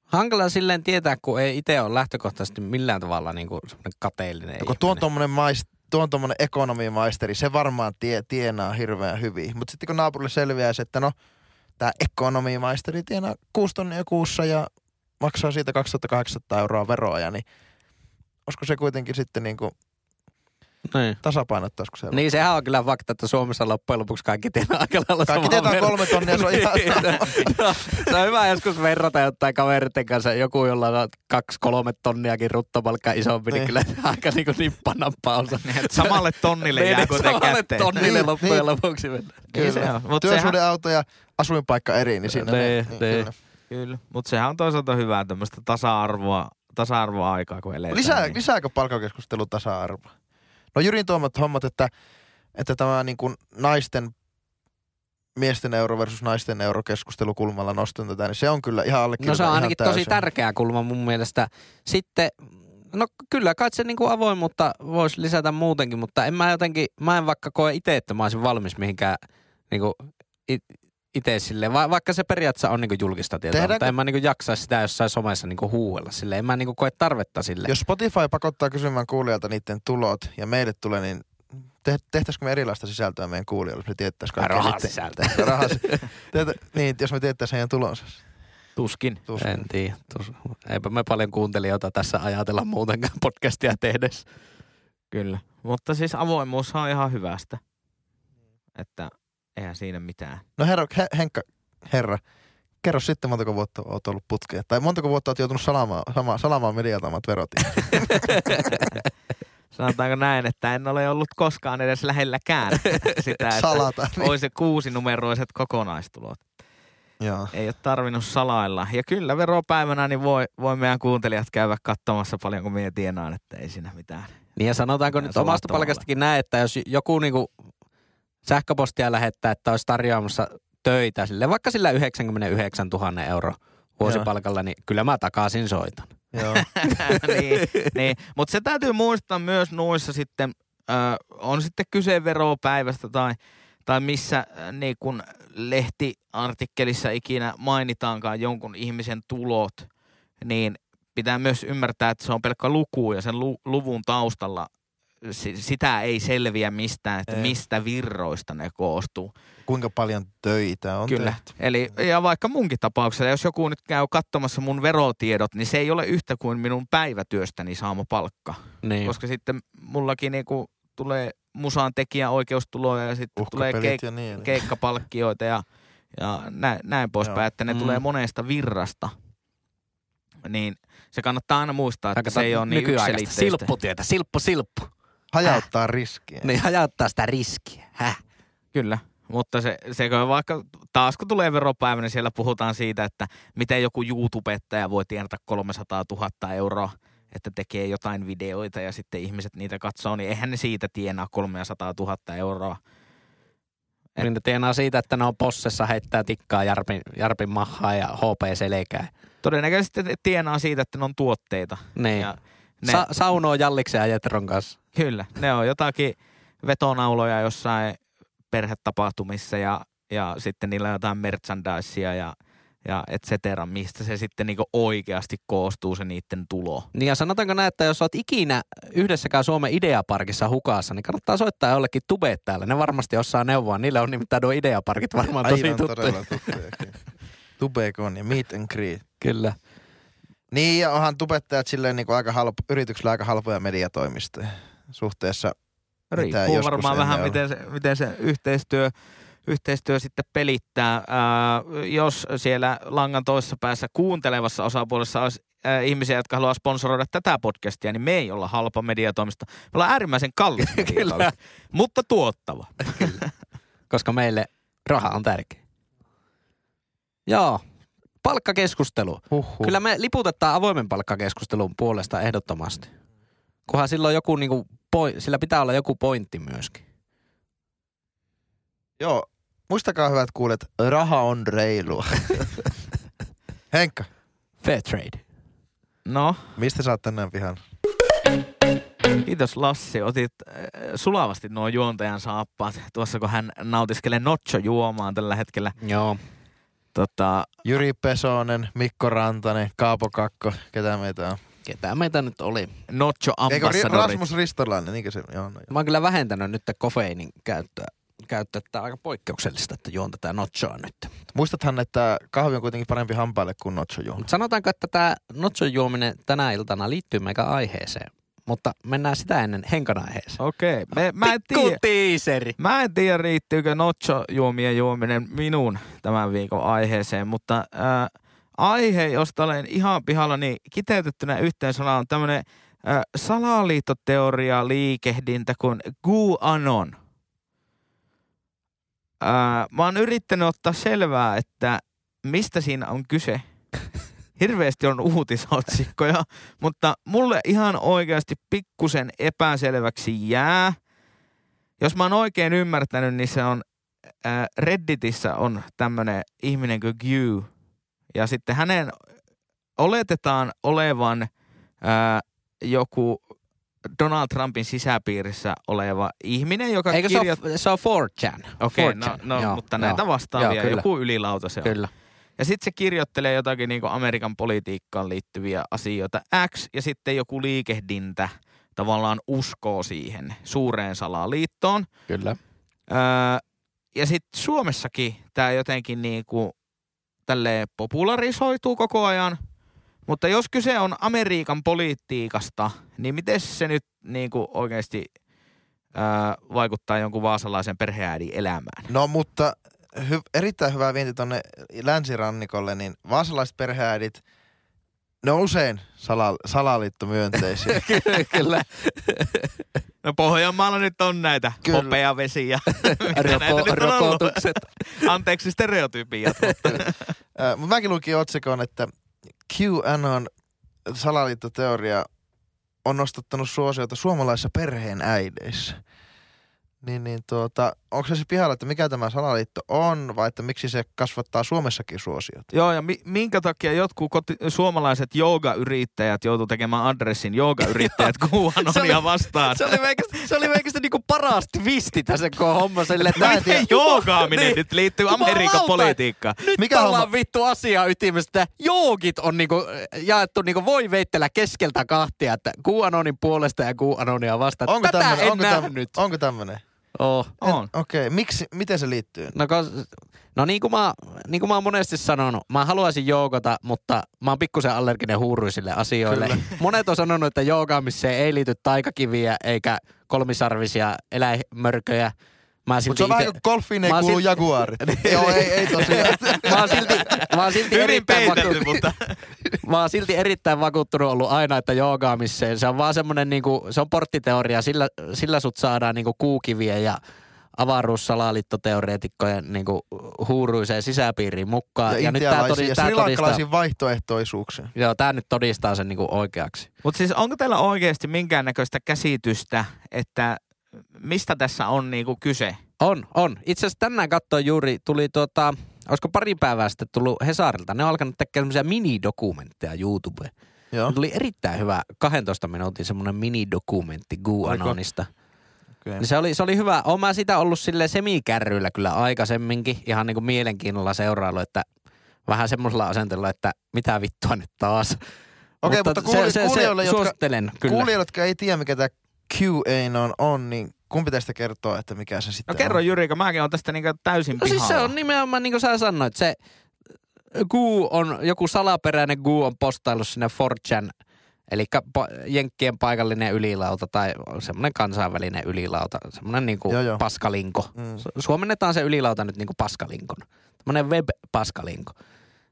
Hankala silleen tietää, kun ei itse ole lähtökohtaisesti millään tavalla niinku semmoinen kateellinen No, kun tuo on tommonen, maist, tuo on tommonen ekonomimaisteri, se varmaan tie, tienaa hirveän hyvin. Mutta sitten kun naapurille selviää se, että no, tämä ekonomimaisteri tienaa 6 tonnia kuussa ja maksaa siitä 2800 euroa veroja, niin olisiko se kuitenkin sitten niinku Niin. tasapainottaisiko se? niin, sehän on kyllä fakta, että Suomessa loppujen lopuksi kaikki tienaa aika lailla Kaikki verran. kolme tonnia, se on ihan Niin, no, <laughs> se on hyvä joskus verrata jotain kaveritten kanssa. Joku, jolla on kaksi, kolme tonniakin ruttopalkka isompi, niin, Niin. kyllä aika niinku nippanappa on. Niin, että samalle tonnille Niin, jää niin, kuitenkin samalle käteen. tonnille Niin, loppujen niin. lopuksi mennä. Niin se Kyllä. on. Mut sehän, Työsuhdeauto ja asuinpaikka eri, niin siinä Niin, ne, niin. kyllä. Kyllä, mutta sehän on toisaalta hyvää tämmöistä tasa-arvoa, tasa-arvoa aikaa, kun eletään. Lisää, niin. lisääkö palkkakeskustelu tasa-arvoa? No Jyrin tuomat hommat, että, että tämä niin kuin naisten, miesten euro versus naisten euro keskustelukulmalla nostan tätä, niin se on kyllä ihan No allekirjoitan se on ainakin tosi täysin. tärkeä kulma mun mielestä. Sitten, no kyllä kai se niinku avoimuutta voisi lisätä muutenkin, mutta en mä jotenkin, mä en vaikka koe itse, että mä olisin valmis mihinkään niinku itse silleen, va, vaikka se periaatteessa on niinku julkista tietoa, Tehdäänkö- mutta en mä niinku jaksaisi sitä jossain somessa niinku huuella silleen. En mä niinku koe tarvetta sille. Jos Spotify pakottaa kysymään kuulijalta niiden tulot ja meille tulee, niin te, tehtäisikö me erilaista sisältöä meidän kuulijoille, jos me tietäisiin kaikkea Rahasisältöä. Rahas. <laughs> Teetä, niin, jos me tietäisiin heidän tulonsa. Tuskin. Tuskin. En tiedä. Tus, eipä me paljon kuuntelijoita tässä ajatella muutenkaan podcastia tehdessä. Kyllä. Mutta siis avoimuus on ihan hyvästä. Että eihän siinä mitään. No herra, he, Henkka, herra, kerro sitten montako vuotta olet ollut putkeen. Tai montako vuotta olet joutunut salaamaan, sama, salaamaan medialta omat verot. <laughs> Sanotaanko näin, että en ole ollut koskaan edes lähelläkään <laughs> sitä, että Salata. Niin. olisi kuusinumeroiset kokonaistulot. Joo. Ei ole tarvinnut salailla. Ja kyllä veropäivänä niin voi, voi meidän kuuntelijat käydä katsomassa paljonko minä tienaan, että ei siinä mitään. Niin ja sanotaanko Mitään nyt omasta palkastakin näin, että jos joku niinku sähköpostia lähettää, että olisi tarjoamassa töitä sille, vaikka sillä 99 000 euro vuosipalkalla, niin kyllä mä takaisin soitan. Joo. <laughs> niin, niin. Mutta se täytyy muistaa myös noissa sitten, ö, on sitten kyse veropäivästä tai, tai missä niin kun lehtiartikkelissa ikinä mainitaankaan jonkun ihmisen tulot, niin pitää myös ymmärtää, että se on pelkkä luku ja sen lu- luvun taustalla sitä ei selviä mistään, että Ei. mistä virroista ne koostuu. Kuinka paljon töitä on Kyllä. tehty. Eli ja vaikka munkin tapauksessa, jos joku nyt käy katsomassa mun verotiedot, niin se ei ole yhtä kuin minun päivätyöstäni saama palkka. Niin. Koska sitten mullakin niinku tulee musaan tekijän oikeustuloja ja sitten tulee keik- ja niin. keikkapalkkioita ja, ja näin, näin poispäin, että ne Mm. tulee monesta virrasta. Niin se kannattaa aina muistaa, että se ei ole niin yksiselitteistä. silpputietä, silppu, silppu. Hajauttaa riskiä. Niin hajauttaa sitä riskiä. Häh? Kyllä, mutta se, se kun vaikka taas kun tulee veropäivä, niin siellä puhutaan siitä, että miten joku YouTubettaja voi tienata 300 000 euroa, että tekee jotain videoita ja sitten ihmiset niitä katsoo, niin eihän ne siitä tienaa 300 000 euroa. Niin ne tienaa siitä, että ne on possessa, heittää tikkaa Jarpin, Jarpin mahaa ja HP selkää. Todennäköisesti tienaa siitä, että ne on tuotteita. Niin. Ja ne, Sa- saunoo Jalliksen ja Jetron kanssa. Kyllä, ne on jotakin vetonauloja jossain perhetapahtumissa ja, ja sitten niillä on jotain merchandisea ja, ja et cetera, mistä se sitten niinku oikeasti koostuu se niiden tulo. Niin ja sanotaanko näin, että jos olet ikinä yhdessäkään Suomen Ideaparkissa hukassa, niin kannattaa soittaa jollekin tubeet täällä. Ne varmasti osaa neuvoa. Niille on nimittäin nuo Ideaparkit varmaan tosi Aivan tuttuja. todella. Tubekon ja meet and greet. Kyllä. Niin, ja onhan tubettajat silleen niin kuin aika halpo, yrityksillä aika halpoja mediatoimistoja suhteessa. Riippuu varmaan vähän, miten se, miten se yhteistyö, yhteistyö sitten pelittää. Ää, jos siellä langan toisessa päässä kuuntelevassa osapuolessa olisi ää, ihmisiä, jotka haluaa sponsoroida tätä podcastia, niin me ei olla halpa mediatoimisto. Me ollaan äärimmäisen kallis <laughs> mediatoimisto, mutta tuottava. <laughs> Koska meille raha on tärkeä. Joo. Palkkakeskustelu. Huhhuh. Kyllä me liputetaan avoimen palkkakeskustelun puolesta ehdottomasti. Kunhan silloin joku niinku, poi, sillä pitää olla joku pointti myöskin. Joo, muistakaa hyvät kuulet, raha on reilua. <laughs> Henkka, Fair trade. No, mistä sä oot tänään pihan? kiitos Lassi. Otit äh, sulavasti nuo juontajan saappaat tuossa, kun hän nautiskelee notcho juomaan tällä hetkellä. Joo. Tota, Jyri Pesonen, Mikko Rantanen, Kaapo Kakko, ketä meitä on? Ketä meitä nyt oli? notcho ambassadorit. Rasmus Ristolainen, niinkö se? Joo, no, joo. Mä oon kyllä vähentänyt nyt kofeiinin käyttöä. käyttöä. Tää on aika poikkeuksellista, että juon tätä notchoa nyt. Muistathan, että kahvi on kuitenkin parempi hampaille kuin notcho. Mutta sanotaanko, että tämä notchon juominen tänä iltana liittyy meikä aiheeseen. Mutta mennään sitä ennen Henkan aiheeseen. Okei, okay. mä en tiedä. tiiseri. Mä en tiedä, riittyykö notcho-juomien juominen minun tämän viikon aiheeseen, mutta ää, aihe, josta olen ihan pihalla, niin kiteytettynä yhteen sanaan on tämmöinen ää, salaliittoteoria liikehdintä kuin QAnon. Ää, mä oon yrittänyt ottaa selvää, että mistä siinä on kyse <laughs> hirveästi on uutisotsikkoja, <laughs> mutta mulle ihan oikeasti pikkusen epäselväksi jää. Jos mä oon oikein ymmärtänyt, niin se on äh, Redditissä on tämmönen ihminen kuin Gu. Ja sitten hänen oletetaan olevan äh, joku Donald Trumpin sisäpiirissä oleva ihminen, joka Eikö kirjoittaa... se ole, se on 4chan? Okei, okay, 4chan, no, no joo, mutta joo. näitä vastaavia, Joo, kyllä. joku ylilauta se on. Kyllä. Ja sitten se kirjoittelee jotakin niin Amerikan politiikkaan liittyviä asioita X ja sitten joku liikehdintä tavallaan uskoo siihen suureen salaliittoon. Kyllä. Öö, ja sitten Suomessakin tämä jotenkin niin kuin tälleen popularisoituu koko ajan. Mutta jos kyse on Amerikan politiikasta, niin miten se nyt niin kuin oikeasti öö, vaikuttaa jonkun vaasalaisen perheäidin elämään? No mutta hy- erittäin hyvä vienti tonne länsirannikolle, niin vaasalaiset perheäidit, ne on usein sala- salaliittomyönteisiä. <laughs> Kyllä. No Pohjanmaalla nyt on näitä Kyllä. hopeavesiä. Roko, rokotukset. Anteeksi stereotypiat. mutta- Mutta mäkin lukin otsikon, että QAnon salaliittoteoria on nostattanut suosiota suomalaisissa perheen äideissä. Niin, niin tuota, onko se pihalla, että mikä tämä salaliitto on, vai että miksi se kasvattaa Suomessakin suosiota? Joo, ja mi- minkä takia jotkut koti- suomalaiset joogayrittäjät joutuu tekemään adressin joogayrittäjät <laughs> kuuanonia vastaan? Se oli meikästä, se oli meikästä niinku paras twisti tässä koko homma sille, että Mä en tiedä. Miten joogaaminen Niin. nyt liittyy. Amerikan politiikkaan? Nyt Mikä ollaan homma? vittu asia ytimestä. että Joogit on niinku jaettu niinku voi veittellä keskeltä kahtia, että QAnonin puolesta ja QAnonia vastaan. Onko Tätä tämmönen, en onko, nähnyt. onko tämmönen? Oh. On. Okei, miksi, miten se liittyy? No, kos, no niin kuin mä, niin kuin mä oon monesti sanonut, mä haluaisin joogata, mutta mä oon pikkusen allerginen huuruisille asioille. Kyllä. <laughs> Monet on sanonut, että joogaamiseen ei liity taikakiviä eikä kolmisarvisia eläimörköjä. Mä silti Mutta se on vähän ite- kuin golfiin ei kuulu sil- jaguarit. <laughs> Joo, ei, ei tosiaan. <laughs> mä oon silti, mä oon silti Hyvin erittäin peitelty, vakuuttunut. mutta <laughs> Mä oon silti erittäin vakuuttunut ollut aina, että joogaamiseen. Se on vaan semmonen niinku, se on porttiteoria, sillä, sillä sut saadaan niinku kuukivien ja avaruussalaliittoteoreetikkojen niinku huuruiseen sisäpiiriin mukaan. Ja, Ja, nyt tää, intialaisiin todi, ja tää todistaa, srilankalaisiin vaihtoehtoisuuksiin. joo, tää nyt todistaa sen niinku oikeaksi. Mutta siis onko teillä oikeasti minkäännäköistä käsitystä, että mistä tässä on niinku kyse? On, on. Itse asiassa tänään katsoin juuri, tuli tuota, olisiko pari päivää sitten tullut Hesarilta. Ne on alkanut tekemään semmoisia minidokumentteja YouTubeen. Joo. Tuli erittäin hyvä 12 minuutin semmoinen minidokumentti Guanonista. Okay. Niin se oli, se oli hyvä. Oon mä sitä ollut sille semikärryillä kyllä aikaisemminkin. Ihan niinku mielenkiinnolla seurailu, että vähän semmoisella asenteella, että mitä vittua nyt taas. Okei, mutta kuuli- kuulijoille, jotka- suosittelen kyllä. Kuulijoille, jotka ei tiedä, mikä tämä QAnon on, niin kumpi teistä kertoo, että mikä se No sitten kerro on? Jyrika, mäkin on tästä niinku täysin No siis se pihalla. on nimenomaan niin kuin sä sanoit, se Gu on, joku salaperäinen Gu on postaillut sinne 4chan, eli Jenkkien paikallinen ylilauta tai semmoinen kansainvälinen ylilauta, semmoinen niin Joo, kuin joo. paskalinko. Mm. Su- Suomennetaan se ylilauta nyt niin kuin paskalinkon. Tämmöinen web-paskalinko.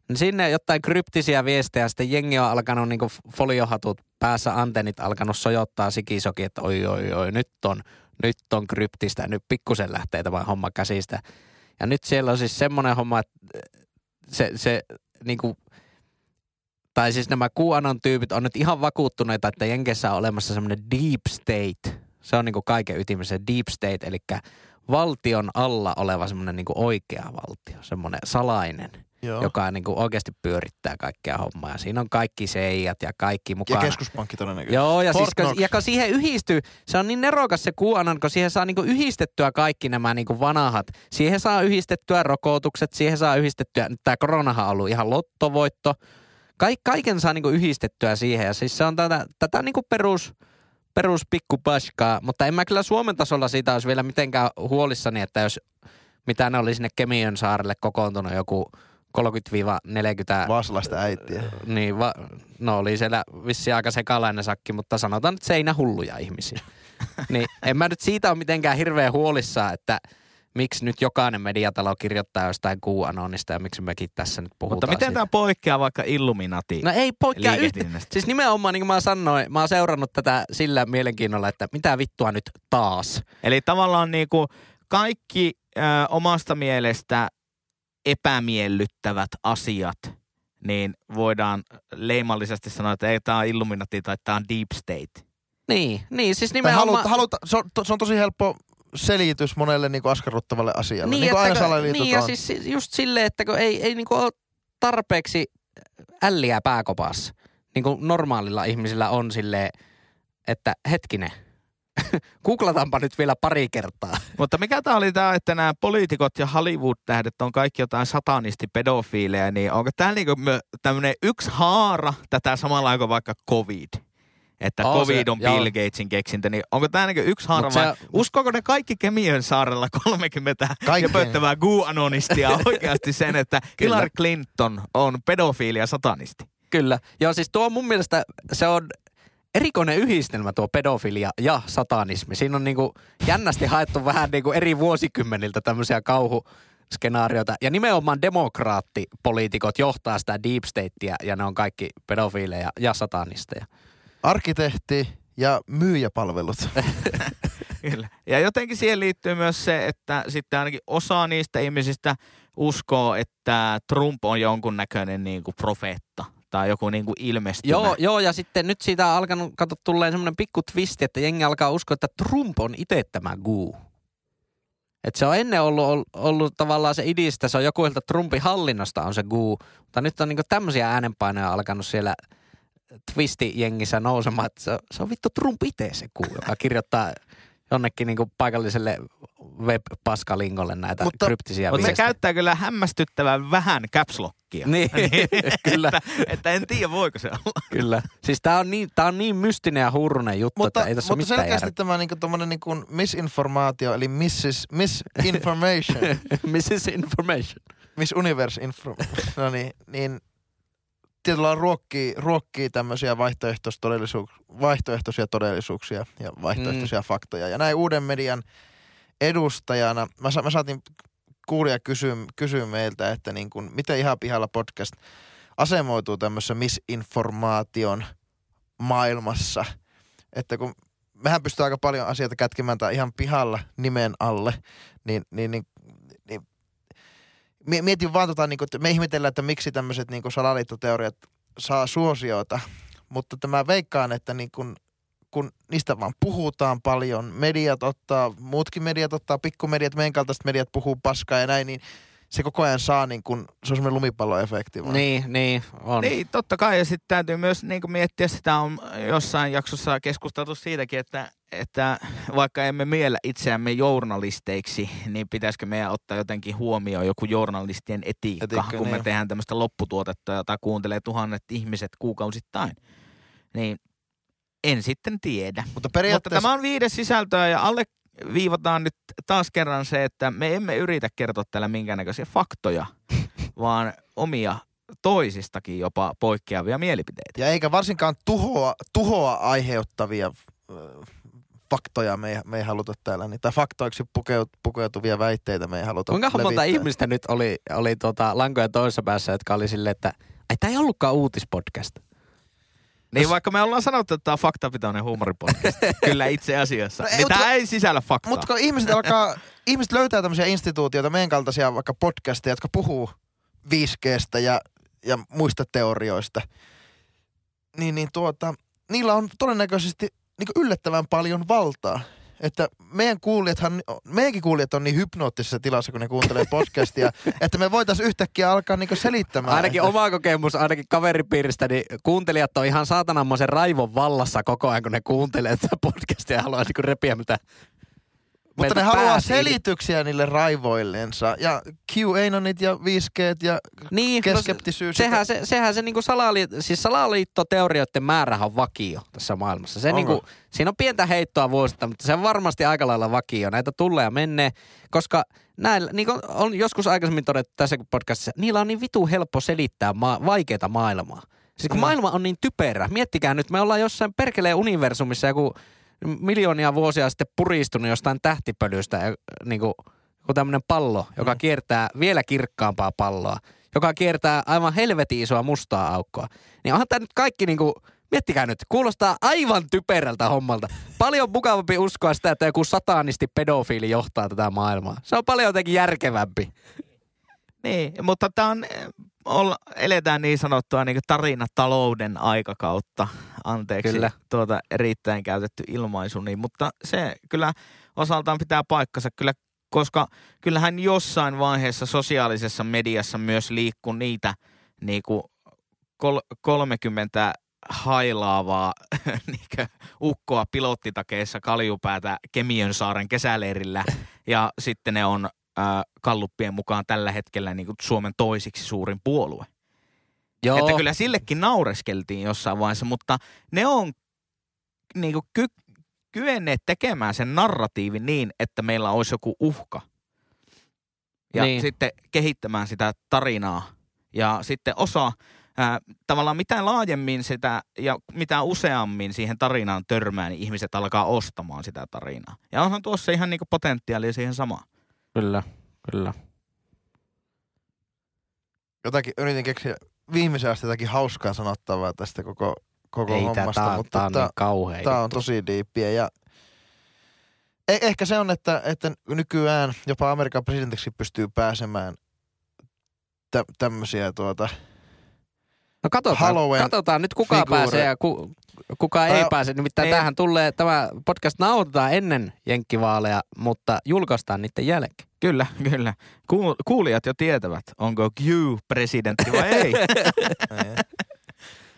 Niin sinne jotain kryptisiä viestejä, sitten jengi on alkanut niin foliohatut päässä, antennit alkanut sojottaa sikisoki, että oi oi oi, nyt on, nyt on kryptistä, nyt pikkusen lähtee tämä homma käsistä. Ja nyt siellä on siis semmoinen homma, että se, se niin kuin, tai siis nämä QAnon tyypit on nyt ihan vakuuttuneita, että Jenkeissä on olemassa semmoinen deep state. Se on niin kuin kaiken ytimessä deep state, eli valtion alla oleva semmoinen niin kuin oikea valtio, semmoinen salainen, Joo. joka niin kuin oikeasti pyörittää kaikkea hommaa. Ja siinä on kaikki seijat ja kaikki Ja mukana. keskuspankki todennäköisesti. Joo, ja, Fort siis, kun, ja kun siihen yhdistyy, se on niin nerokas se QAnon, kun siihen saa niinku yhdistettyä kaikki nämä niinku vanhat. Siihen saa yhdistettyä rokotukset, siihen saa yhdistettyä, nyt tämä koronahan on ollut ihan lottovoitto. Kaik, kaiken saa niinku yhdistettyä siihen, ja siis se on tätä, tätä niinku perus, perus pikkupaskaa, mutta en mä kyllä Suomen tasolla siitä olisi vielä mitenkään huolissani, että jos mitä ne oli sinne Kemiön saarelle kokoontunut joku 30-40 Vaasalaista äitiä. niin, va, no oli siellä vissi aika sekalainen sakki, mutta sanotaan nyt seinähulluja ihmisiä. <laughs> niin en mä nyt siitä ole mitenkään hirveän huolissaan, että miksi nyt jokainen mediatalo kirjoittaa jostain QAnonista ja miksi mekin tässä nyt puhutaan Mutta miten siitä. tämä poikkeaa vaikka Illuminati No ei poikkea yhtä. Siis nimenomaan niin kuin mä sanoin, mä oon seurannut tätä sillä mielenkiinnolla, että mitä vittua nyt taas. Eli tavallaan niinku kaikki ö, omasta mielestä epämiellyttävät asiat, niin voidaan leimallisesti sanoa, että ei tämä on Illuminati tai tämä on Deep State. Niin, niin siis nimenomaan... haluta, haluta, se, on, se on tosi helppo selitys monelle niin kuin askarruttavalle asialle. Niin, niin kuin aina salaliitot niin ja on. siis si- just silleen, että kun ei, ei niinku ole tarpeeksi älliä pääkopassa. Niin kuin normaalilla ihmisillä on silleen, että hetkinen, <laughs> googlataanpa nyt vielä pari kertaa. <laughs> Mutta mikä tämä oli tämä, että nämä poliitikot ja Hollywood-tähdet on kaikki jotain satanistipedofiileja, niin onko tämä niinku tämmöinen yksi haara tätä samalla kuin vaikka COVID? Että Oo, COVID se- on joo. Bill Gatesin keksintö, niin onko tämä niinku yksi haara se- uskoako ne kaikki Kemiön saarella 30 Kaikkeen. köpöttävää guu-anonistia <laughs> oikeasti sen, että. Hillary Clinton on pedofiili ja satanisti? Kyllä. Joo, siis tuo mun mielestä se on erikoinen yhdistelmä tuo pedofilia ja satanismi. Siinä on niinku jännästi haettu vähän niinku eri vuosikymmeniltä tämmöisiä kauhuskenaarioita. Ja nimenomaan demokraattipoliitikot johtaa sitä deep statea ja ne on kaikki pedofiileja ja satanisteja. Arkkitehti ja myyjäpalvelut. <laughs> Kyllä. Ja jotenkin siihen liittyy myös se, että sitten ainakin osa niistä ihmisistä uskoo, että Trump on jonkunnäköinen niin kuin profeetta tai joku niin kuin ilmestymä. Joo, joo, ja sitten nyt siitä on alkanut, kato, tulleen semmoinen pikku twisti, että jengi alkaa uskoa, että Trump on itse tämä guu. Et se on ennen ollut, ollut, ollut tavallaan se idistä, se on joku sieltä Trumpin hallinnosta on se guu, mutta nyt on niinku tämmöisiä äänenpainoja alkanut siellä twisti-jengissä nousemaan, että se, on- se on vittu Trump itse se guu, joka kirjoittaa jonnekin niinku paikalliselle web-paskalingolle näitä Mutta- kryptisiä Mutta se viestejä. käyttää kyllä hämmästyttävän vähän caps lockia. Niin, <laughs> <laughs> kyllä. että, että en tiedä, voiko se olla. Kyllä. Siis tää on niin, tää on niin mystinen ja hurrunen juttu, mutta että ei tässä mutta mitään selkeästi järkeä. tämä niinku tommonen niinku misinformaatio, eli missis, misinformation, <laughs> Mrs. Information. miss universe info, no niin, niin tietyllä lailla ruokkii, ruokkii tämmöisiä vaihtoehtoistodellisuuk- vaihtoehtoisia todellisuuksia ja vaihtoehtoisia mm. faktoja. Ja näin uuden median edustajana, mä, sa- mä saatin kuulija kysyä, kysyä meiltä, että niin kun, miten ihan pihalla podcast asemoituu tämmöisessä misinformaation maailmassa. Että kun mehän pystyy aika paljon asioita kätkemään tää ihan pihalla nimen alle, niin, niin, niin, mietin vaan tota, niin kuin, että me ihmetellään, että miksi tämmöiset niin salaliittoteoriat saa suosiota, mutta tämä veikkaan, että niin kuin, kun niistä vaan puhutaan paljon, mediat ottaa, muutkin mediat ottaa, pikkumediat, meidän kaltaiset mediat puhuu paskaa ja näin, niin se koko ajan saa niin kuin, se on semmoinen lumipalloefekti vaan. Niin, niin, on. Niin, totta kai. Ja sitten täytyy myös niin kuin miettiä, sitä on jossain jaksossa keskusteltu siitäkin, että, että vaikka emme miellä itseämme journalisteiksi, niin pitäisikö meidän ottaa jotenkin huomioon joku journalistien etiikka, Etiikka, kun me niin. tehdään tämmöistä lopputuotetta, jota kuuntelee tuhannet ihmiset kuukausittain. Niin en sitten tiedä. Mutta Mutta periaatteessa, tämä on viides sisältöä ja alle viivataan nyt taas kerran se, että me emme yritä kertoa täällä minkäännäköisiä faktoja, <laughs> vaan omia toisistakin jopa poikkeavia mielipiteitä. ja eikä varsinkaan tuhoa, tuhoa aiheuttavia faktoja me ei, me ei haluta täällä, niin, tai faktoiksi pukeut, pukeutuvia väitteitä me ei haluta Kuinka monta levittää. ihmistä nyt oli, oli tota lankojen toisessa päässä, jotka oli silleen, että ei tämä ei ollutkaan uutispodcast. Niin vaikka me ollaan sanottu, että tämä on faktapitoinen huumoripodcast, <laughs> kyllä itse asiassa, No ei, niin mutta- tämä ei sisällä faktaa. Mutta kun ihmiset alkaa, <laughs> ihmiset löytää tämmöisiä instituutioita, meidän kaltaisia vaikka podcasteja, jotka puhuu 5Gstä ja, ja muista teorioista, niin, niin tuota, niillä on todennäköisesti niin yllättävän paljon valtaa. Että meidän kuulijathan, meidänkin kuulijat on niin hypnoottisessa tilassa, kun ne kuuntelee podcastia, <laughs> että me voitaisiin yhtäkkiä alkaa niin selittämään. Ainakin että, oma kokemus, ainakin kaveripiiristä, niin kuuntelijat on ihan saatanammoisen raivon vallassa koko ajan, kun ne kuuntelee tätä podcastia ja haluaa niin repiä mitä Mutta ne haluaa selityksiä niille raivoillensa. Ja QAnonit ja 5G ja Niin, no, keskeptisyys. sehän se, sehän se niinku salali, siis salaliittoteorioiden määrähän on vakio tässä maailmassa. Se Onko? niinku, siinä on pientä heittoa vuosittain, mutta se on varmasti aika lailla vakio. Näitä tulee ja menee, koska näillä, niin kuin on joskus aikaisemmin todettu tässä podcastissa, niillä on niin vitu helppo selittää maa, vaikeita maailmaa. Siis kun Mm. maailma on niin typerä, miettikää nyt, me ollaan jossain perkeleen universumissa joku miljoonia vuosia sitten puristunut jostain tähtipölystä, niin kuin, joku tämmöinen pallo, joka Mm. kiertää vielä kirkkaampaa palloa, joka kiertää aivan helvetin isoa mustaa aukkoa. Niin onhan tämä nyt kaikki niinku, miettikää nyt, kuulostaa aivan typerältä hommalta. Paljon mukavampi uskoa sitä, että joku satanisti pedofiili johtaa tätä maailmaa. Se on paljon jotenkin järkevämpi. Niin, mutta tämä on olla, eletään niin sanottua niin tarinatalouden aikakautta. Anteeksi Kyllä. tuota erittäin käytetty ilmaisu, niin, mutta se kyllä osaltaan pitää paikkansa kyllä, koska kyllähän jossain vaiheessa sosiaalisessa mediassa myös liikkuu niitä niin kuin kol- 30 hailaavaa <laughs> niin ukkoa pilottitakeessa kaljupäätä Kemiönsaaren kesäleirillä ja sitten ne on äh, kalluppien mukaan tällä hetkellä niin kuin Suomen toisiksi suurin puolue. Joo, Että kyllä sillekin naureskeltiin jossain vaiheessa, mutta ne on niin kuin ky- kyenneet tekemään sen narratiivin niin, että meillä olisi joku uhka. Ja Niin. sitten kehittämään sitä tarinaa. Ja sitten osa, ää, tavallaan mitä laajemmin sitä ja mitä useammin siihen tarinaan törmää, niin ihmiset alkaa ostamaan sitä tarinaa. Ja onhan tuossa ihan niin kuin potentiaalia siihen samaan. Kyllä, kyllä. Jotakin yritin keksiä viimeisen asti jotakin hauskaa sanottavaa tästä koko, koko Ei hommasta, tää, mutta tää on tää, niin kauhea tää on tosi diippiä ja eh- ehkä se on, että, että nykyään jopa Amerikan presidentiksi pystyy pääsemään tä- tämmöisiä tuota, No katsotaan, Halloween katsotaan nyt kuka figuure. pääsee ja ku, kuka ei pääse. Nimittäin ei. tämähän tulee, tämä podcast nauhoitetaan ennen jenkkivaaleja, mutta julkaistaan niiden jälkeen. Kyllä, kyllä. Kuul- kuulijat jo tietävät, onko Q presidentti vai ei. <laughs>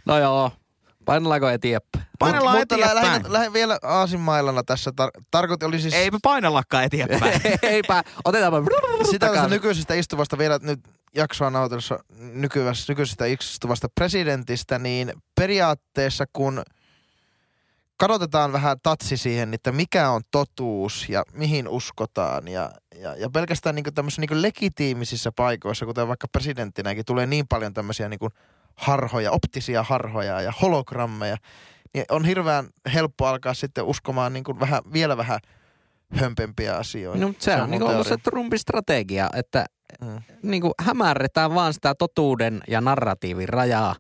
No joo, painellaanko eteenpäin? Painellaan Mut- mutta eteenpäin. lähden, vielä aasinmailana tässä. Tar- tarkoitin oli siis Eipä painellakaan eteenpäin. <laughs> Eipä, otetaanpa sitä tästä nykyisestä istuvasta vielä nyt jaksoa nautelissa nykyisestä, nykyisestä istuvasta presidentistä, niin periaatteessa kun kadotetaan vähän tatsi siihen, että mikä on totuus ja mihin uskotaan ja, ja, ja pelkästään niin tämmöisissä niin legitiimisissä paikoissa, kuten vaikka presidenttinäkin, tulee niin paljon tämmöisiä niin harhoja, optisia harhoja ja hologrammeja, niin on hirveän helppo alkaa sitten uskomaan niin kuin vähän, vielä vähän hömpempiä asioita. No, mutta se, on, mun niin ollut se. Trumpin strategia, että Mm. niin kuin hämärretään vaan sitä totuuden ja narratiivin rajaa.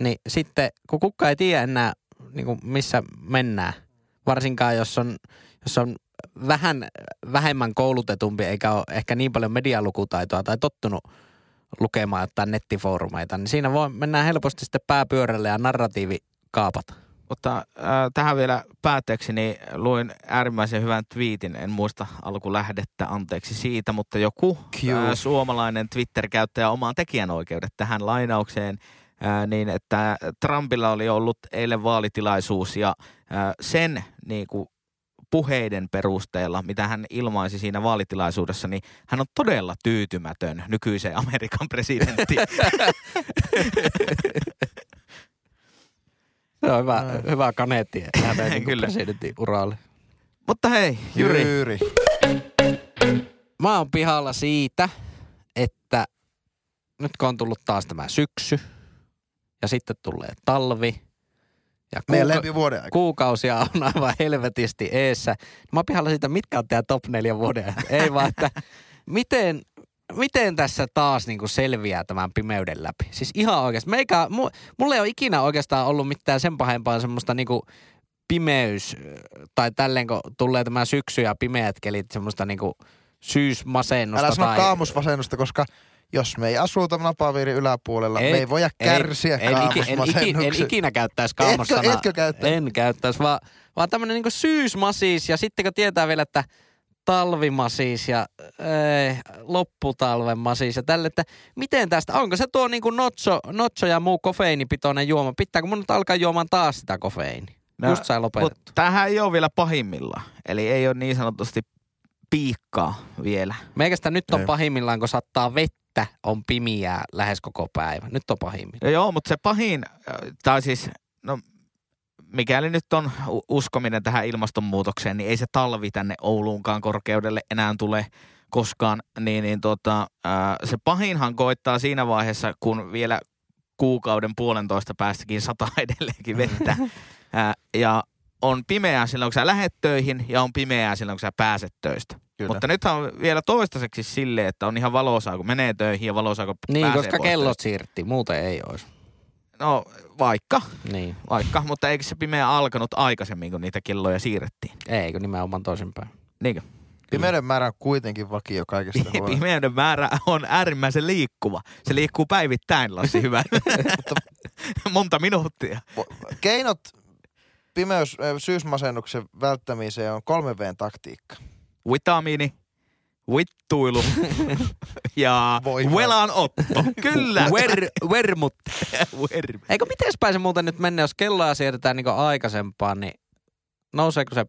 Niin sitten, kun kukaan ei tiedä enää, niin kuin missä mennään, varsinkaan jos on, jos on vähän vähemmän koulutetumpi eikä ole ehkä niin paljon medialukutaitoa tai tottunut lukemaan jotain nettifoorumeita, niin siinä voi mennä helposti sitten pääpyörälle ja narratiivi kaapata. Mutta äh, tähän vielä päätteeksi, niin luin äärimmäisen hyvän twiitin, en muista alkulähdettä, anteeksi siitä, mutta joku äh, suomalainen Twitter-käyttäjä omaan tekijänoikeudet tähän lainaukseen, äh, niin että Trumpilla oli ollut eilen vaalitilaisuus ja äh, sen niin kuin, puheiden perusteella, mitä hän ilmaisi siinä vaalitilaisuudessa, niin hän on todella tyytymätön nykyiseen Amerikan presidenttiin. <laughs> Se on hyvä, Mm. hyvä kaneetti hänen <laughs> niin Kyllä. presidentin uralle. mutta hei, Jyri, Jyri. Mä oon pihalla siitä, että nyt kun on tullut taas tämä syksy ja sitten tulee talvi ja kuuka- aika. kuukausia on aivan helvetisti eessä. Mä oon pihalla siitä, mitkä on teidän top neljä vuoden. Ei vaan, että miten, miten tässä taas niinku selviää tämän pimeyden läpi. Siis ihan oikeasti. Meikä, mu, mulla ei ole ikinä oikeastaan ollut mitään sen pahempaa semmoista niinku pimeys, tai tälleen kun tulee tämä syksy ja pimeät kelit, semmoista niinku syysmasennusta. Älä sano tai, kaamusvasennusta, koska jos me ei asuta napaviirin yläpuolella, Ei- me ei voida kärsiä en, en, iki, en, iki, en kaamusmasennuksen. ikinä käyttäisi Etkö, kaamossanaa. etkö käyttää? En käyttäisi, vaan, vaan tämmöinen niinku syysmasis ja sitten kun tietää vielä, että talvimasis ja ei, lopputalven masis ja tälle, että miten tästä, onko se tuo niinku notso, notso ja muu kofeiinipitoinen juoma, pitääkö mun nyt alkaa juomaan taas sitä kofeiini? No, Just sai lopetettu. Mutta tämähän ei ole vielä pahimmillaan. Eli ei ole niin sanotusti piikkaa vielä. Meikästä nyt on Ei. pahimmillaan, kun sattaa vettä, on pimiää lähes koko päivä. Nyt on pahimmillaan. Ja joo, mutta se pahin, äh, tai siis, no mikäli nyt on uskominen tähän ilmastonmuutokseen, niin ei se talvi tänne Ouluunkaan korkeudelle enää tule koskaan. Niin, niin tota, ää, se pahinhan koittaa siinä vaiheessa, kun vielä kuukauden puolentoista päästäkin sataa <laughs> edelleenkin vettä. Ää, ja on pimeää silloin, kun sä lähet töihin ja on pimeää silloin, kun sä pääset töistä. Kyllä. Mutta nythän on vielä toistaiseksi silleen, että on ihan valosaa, kun menee töihin ja valosaa, kun Niin, koska kellot siirti, muuten ei olisi. No vaikka, Niin, vaikka, mutta eikö se pimeä alkanut aikaisemmin, kun niitä kelloja siirrettiin? ei kun nimenomaan toisinpäin. Niinkö? Pimeyden määrä on kuitenkin vakio kaikesta huolimatta. Pimeyden määrä on äärimmäisen liikkuva. Se liikkuu päivittäin, Lassi, <laughs> hyvä. Monta minuuttia. Keinot pimeys, äh, syysmasennuksen välttämiseen on kolme V:n taktiikka. Vitamiini, vittuilu <laughs> ja Voima. velanotto. Kyllä. Ver, vermut. Ver. Eikö miten pääse muuten nyt mennä, jos kelloa siirretään niin aikaisempaan, niin nouseeko se? En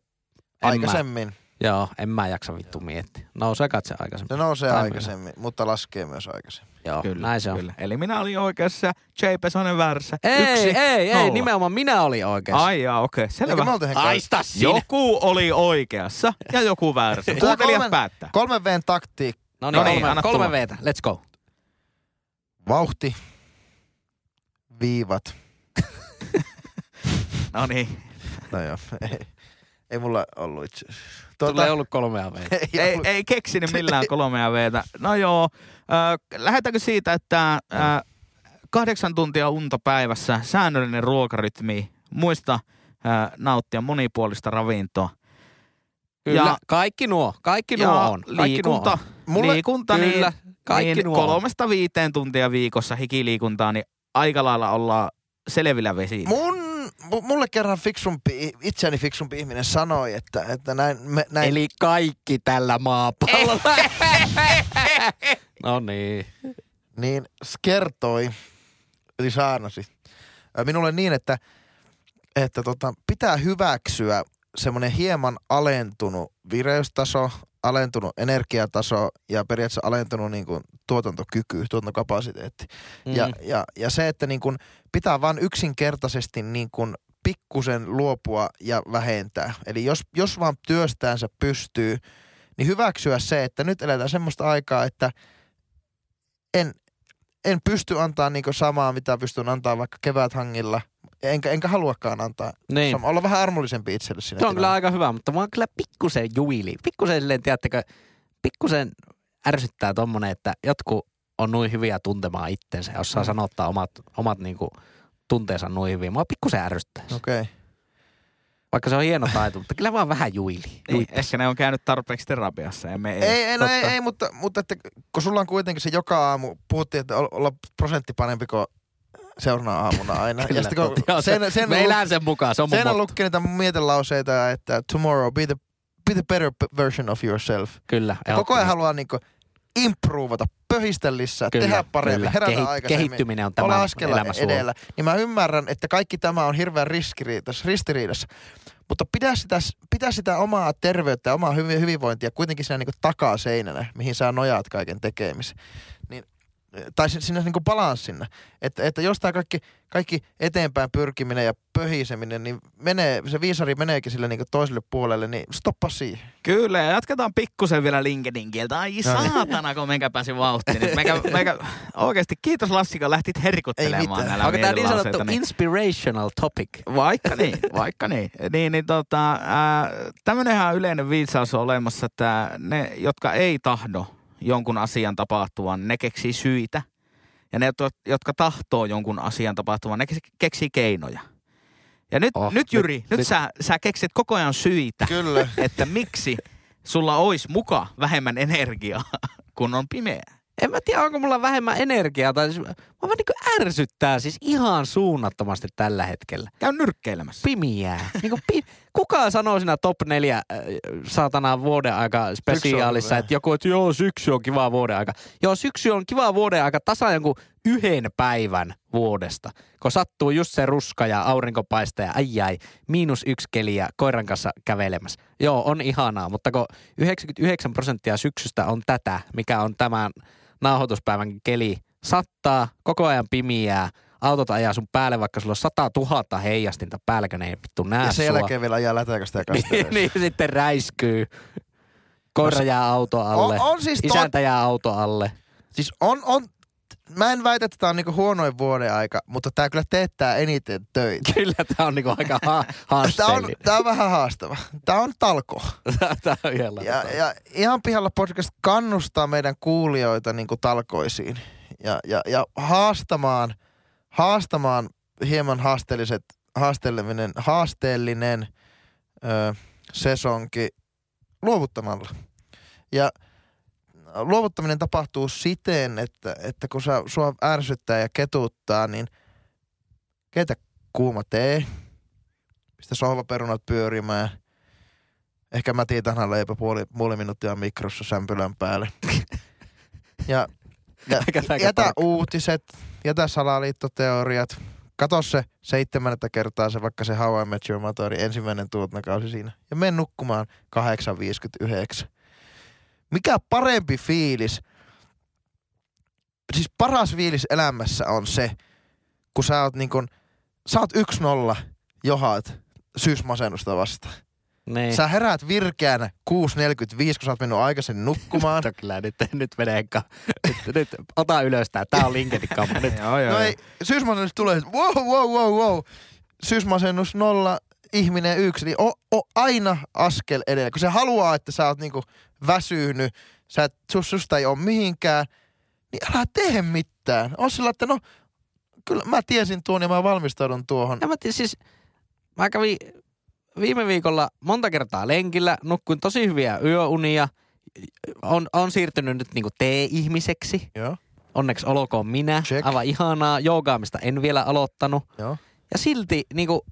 Aikaisemmin. Mä, joo, en mä jaksa vittu miettiä. Nouseeko se aikaisemmin? Se nousee Tai aikaisemmin, mutta laskee myös aikaisemmin. Joo, Kyllä, näin se on. Kyllä. Eli minä olin oikeassa ja J. Pesonen väärässä. Ei, Yksi, ei, ei, nolla. nimenomaan minä olin oikeassa. Ai jaa, okei. Eikö Selvä. Aista sinä. Joku oli oikeassa ja joku väärässä. Kuuntelijat kolmen- päättää. Kolmen V:n taktiikka. No niin, kolme, kolme veetä. Let's go. Vauhti. Viivat. <laughs> No niin. No joo, ei, ei mulla ollut itse asiassa. Tuota, ei ollut kolmea veetä. <laughs> ei, Ei, ollut. ei keksinyt millään <laughs> kolmea veetä. No joo, äh, lähdetäänkö siitä, että äh, kahdeksan tuntia unta päivässä, säännöllinen ruokarytmi, muista äh, nauttia monipuolista ravintoa. Kyllä, Ja- kaikki nuo, kaikki nuo ja on. Kaikki liikunta, nuo on. Mulle- liikunta Kyllä, niin, kaikki niin nuo on. kolmesta viiteen tuntia viikossa hikiliikuntaa, niin aika lailla ollaan selvillä vesi. Mun, mu- mulle kerran fiksumpi, itseäni fiksumpi ihminen sanoi, että, että näin, me, näin Eli kaikki tällä maapallolla. <laughs> no niin. niin kertoi, eli saarnasi, minulle niin, että, että tota, pitää hyväksyä semmoinen hieman alentunut vireystaso, alentunut energiataso ja periaatteessa alentunut niin kuin, tuotantokyky, tuotantokapasiteetti. Mm. Ja, ja, ja se, että niin kun pitää vaan yksinkertaisesti niin kun pikkusen luopua ja vähentää. Eli jos, jos vaan työstäänsä pystyy, niin hyväksyä se, että nyt eletään semmoista aikaa, että en, en pysty antaa niin samaa, mitä pystyn antaa vaikka keväthangilla. Enkä, enkä haluakaan antaa. niin. Sama, olla vähän armollisempi itselle siinä Se on kyllä aika hyvä, mutta mä oon kyllä pikkusen juili. Pikkusen silleen, tiedättekö, pikkusen ärsyttää tommonen, että jotkut on noin hyviä tuntemaan itsensä ja osaa Mm. sanottaa omat, omat niinku tunteensa noin hyvin. Mua pikkusen ärsyttää. Okei. Okay. Vaikka se on hieno taito, mutta kyllä vaan vähän juili. Niin, ehkä ne on käynyt tarpeeksi terapiassa ja me ei. Ei, ei, no ei, ei, mutta, mutta että, kun sulla on kuitenkin se joka aamu, puhuttiin, että ol- olla prosentti parempi kuin seuraavana aamuna aina. <laughs> Kyllä, ja sitten kun. Joo, se- sen, sen, Me lu- elään sen mukaan, se on sen lukki niitä mietelauseita, että tomorrow be the, be the better version of yourself. Kyllä. Ja koko ajan haluaa niinku improvata, pöhistä lisää, Kyllä, tehdä paremmin, kyllä. herätä Kehi- aikaisemmin. Kehittyminen on tämä elämä edellä. Niin mä ymmärrän, että kaikki tämä on hirveän riskiriidassa, ristiriidassa. Mutta pidä sitä, pidä sitä omaa terveyttä ja omaa hyvi- hyvinvointia kuitenkin siinä niinku takaa seinänä, mihin sä nojaat kaiken tekemisen. Niin, tai si- siinä niinku balanssina. Että, että jos tää kaikki, kaikki eteenpäin pyrkiminen ja pöhiseminen, niin menee, se viisari meneekin sille niinku toiselle puolelle, niin stoppa siihen. Kyllä, ja jatketaan pikkusen vielä LinkedIn kieltä. Ai No niin. saatana, kun meikä pääsi vauhtiin. Meikä, <laughs> meikä, oikeasti kiitos Lassi, kun lähtit herkuttelemaan näillä Onko tämä niin sanottu niin- inspirational topic? Vaikka niin, <laughs> vaikka niin. Niin, niin tota, tämmöinen ihan yleinen viisaus on olemassa, että ne, jotka ei tahdo jonkun asian tapahtuvan, ne keksii syitä. Ja ne, jotka- tahtoo jonkun asian tapahtuvan, ne keksii- keinoja. Ja nyt, Oh, nyt Jyri, nyt, nyt- nyt nyt- sä, sä keksit koko ajan syitä, Kyllä. että miksi sulla olisi muka vähemmän energiaa, <laughs> kun on pimeää. En mä tiedä, onko mulla vähemmän energiaa. Tai siis, mä vaan niin ärsyttää siis ihan suunnattomasti tällä hetkellä. Käy nyrkkeilemässä. Pimiää. <laughs> niin kuin pi- Kuka sanoo siinä top neljä äh, saatana vuoden aika spesiaalissa, että joku, että joo, syksy on kiva vuoden aika. Joo, syksy on kiva vuoden aika tasa jonkun yhden päivän vuodesta. Kun sattuu just se ruska ja aurinko paistaa ja ai ai, miinus yksi keliä koiran kanssa kävelemässä. Joo, on ihanaa, mutta kun 99 prosenttia syksystä on tätä, mikä on tämän nauhoituspäivän keli, sattaa, koko ajan pimiää, autot ajaa sun päälle, vaikka sulla on 100 000 heijastinta päällä, kun ne ei vittu näe Ja sen sua. jälkeen vielä ajaa lätäkästä ja <laughs> niin, niin, sitten räiskyy. Koira No jää auto alle. On, on siis tot, Isäntä jää auto alle. Siis on, on, mä en väitä, että tämä on niinku huonoin vuoden aika, mutta tämä kyllä teettää eniten töitä. <laughs> Kyllä tää on niinku aika ha- <laughs> Tämä on, haasteellinen. tää on vähän haastava. Tämä on talko. <laughs> Tää on yhdellä Ja, ja ihan pihalla podcast kannustaa meidän kuulijoita niinku talkoisiin ja, ja, ja haastamaan, haastamaan hieman haasteelliset, haasteellinen, haasteellinen ö, sesonki luovuttamalla. Ja luovuttaminen tapahtuu siten, että, että kun sä, sua ärsyttää ja ketuttaa, niin keitä kuuma tee, pistä sohvaperunat pyörimään. Ehkä mä tiitän leipä puoli, puoli minuuttia mikrossa sämpylän päälle. Ja, ja jätä tarkka. uutiset, jätä salaliittoteoriat. Kato se seitsemännettä kertaa se vaikka se How I Met Your Mother, ensimmäinen tuotantokausi siinä. Ja mene nukkumaan 8.59. Mikä parempi fiilis, siis paras fiilis elämässä on se, kun sä oot niin kun, sä oot 1-0 johaat syysmasennusta vastaan. Niin. Sä heräät virkeänä 6.45, kun sä oot mennyt aikaisemmin nukkumaan. <laughs> Mutta kyllä nyt, nyt menee ka- nyt, nyt, ota ylös tää. Tää on LinkedIn kampa nyt. <laughs> Joo, joo, No ei, syysmasennus tulee, wow, wow, wow, wow. Syysmasennus nolla, ihminen yksi, niin o, o, aina askel edellä. Kun se haluaa, että sä oot niinku väsynyt, sä et, sus, susta ei ole mihinkään, niin älä tee mitään. On sillä, että no, kyllä mä tiesin tuon ja mä valmistaudun tuohon. Ja mä tiedän, siis, mä kävin viime viikolla monta kertaa lenkillä, nukkuin tosi hyviä yöunia, on, on siirtynyt nyt niinku tee-ihmiseksi. Joo, Onneksi olkoon minä. Check. Aivan ihanaa. Joogaamista en vielä aloittanut. joo. Ja silti niinku,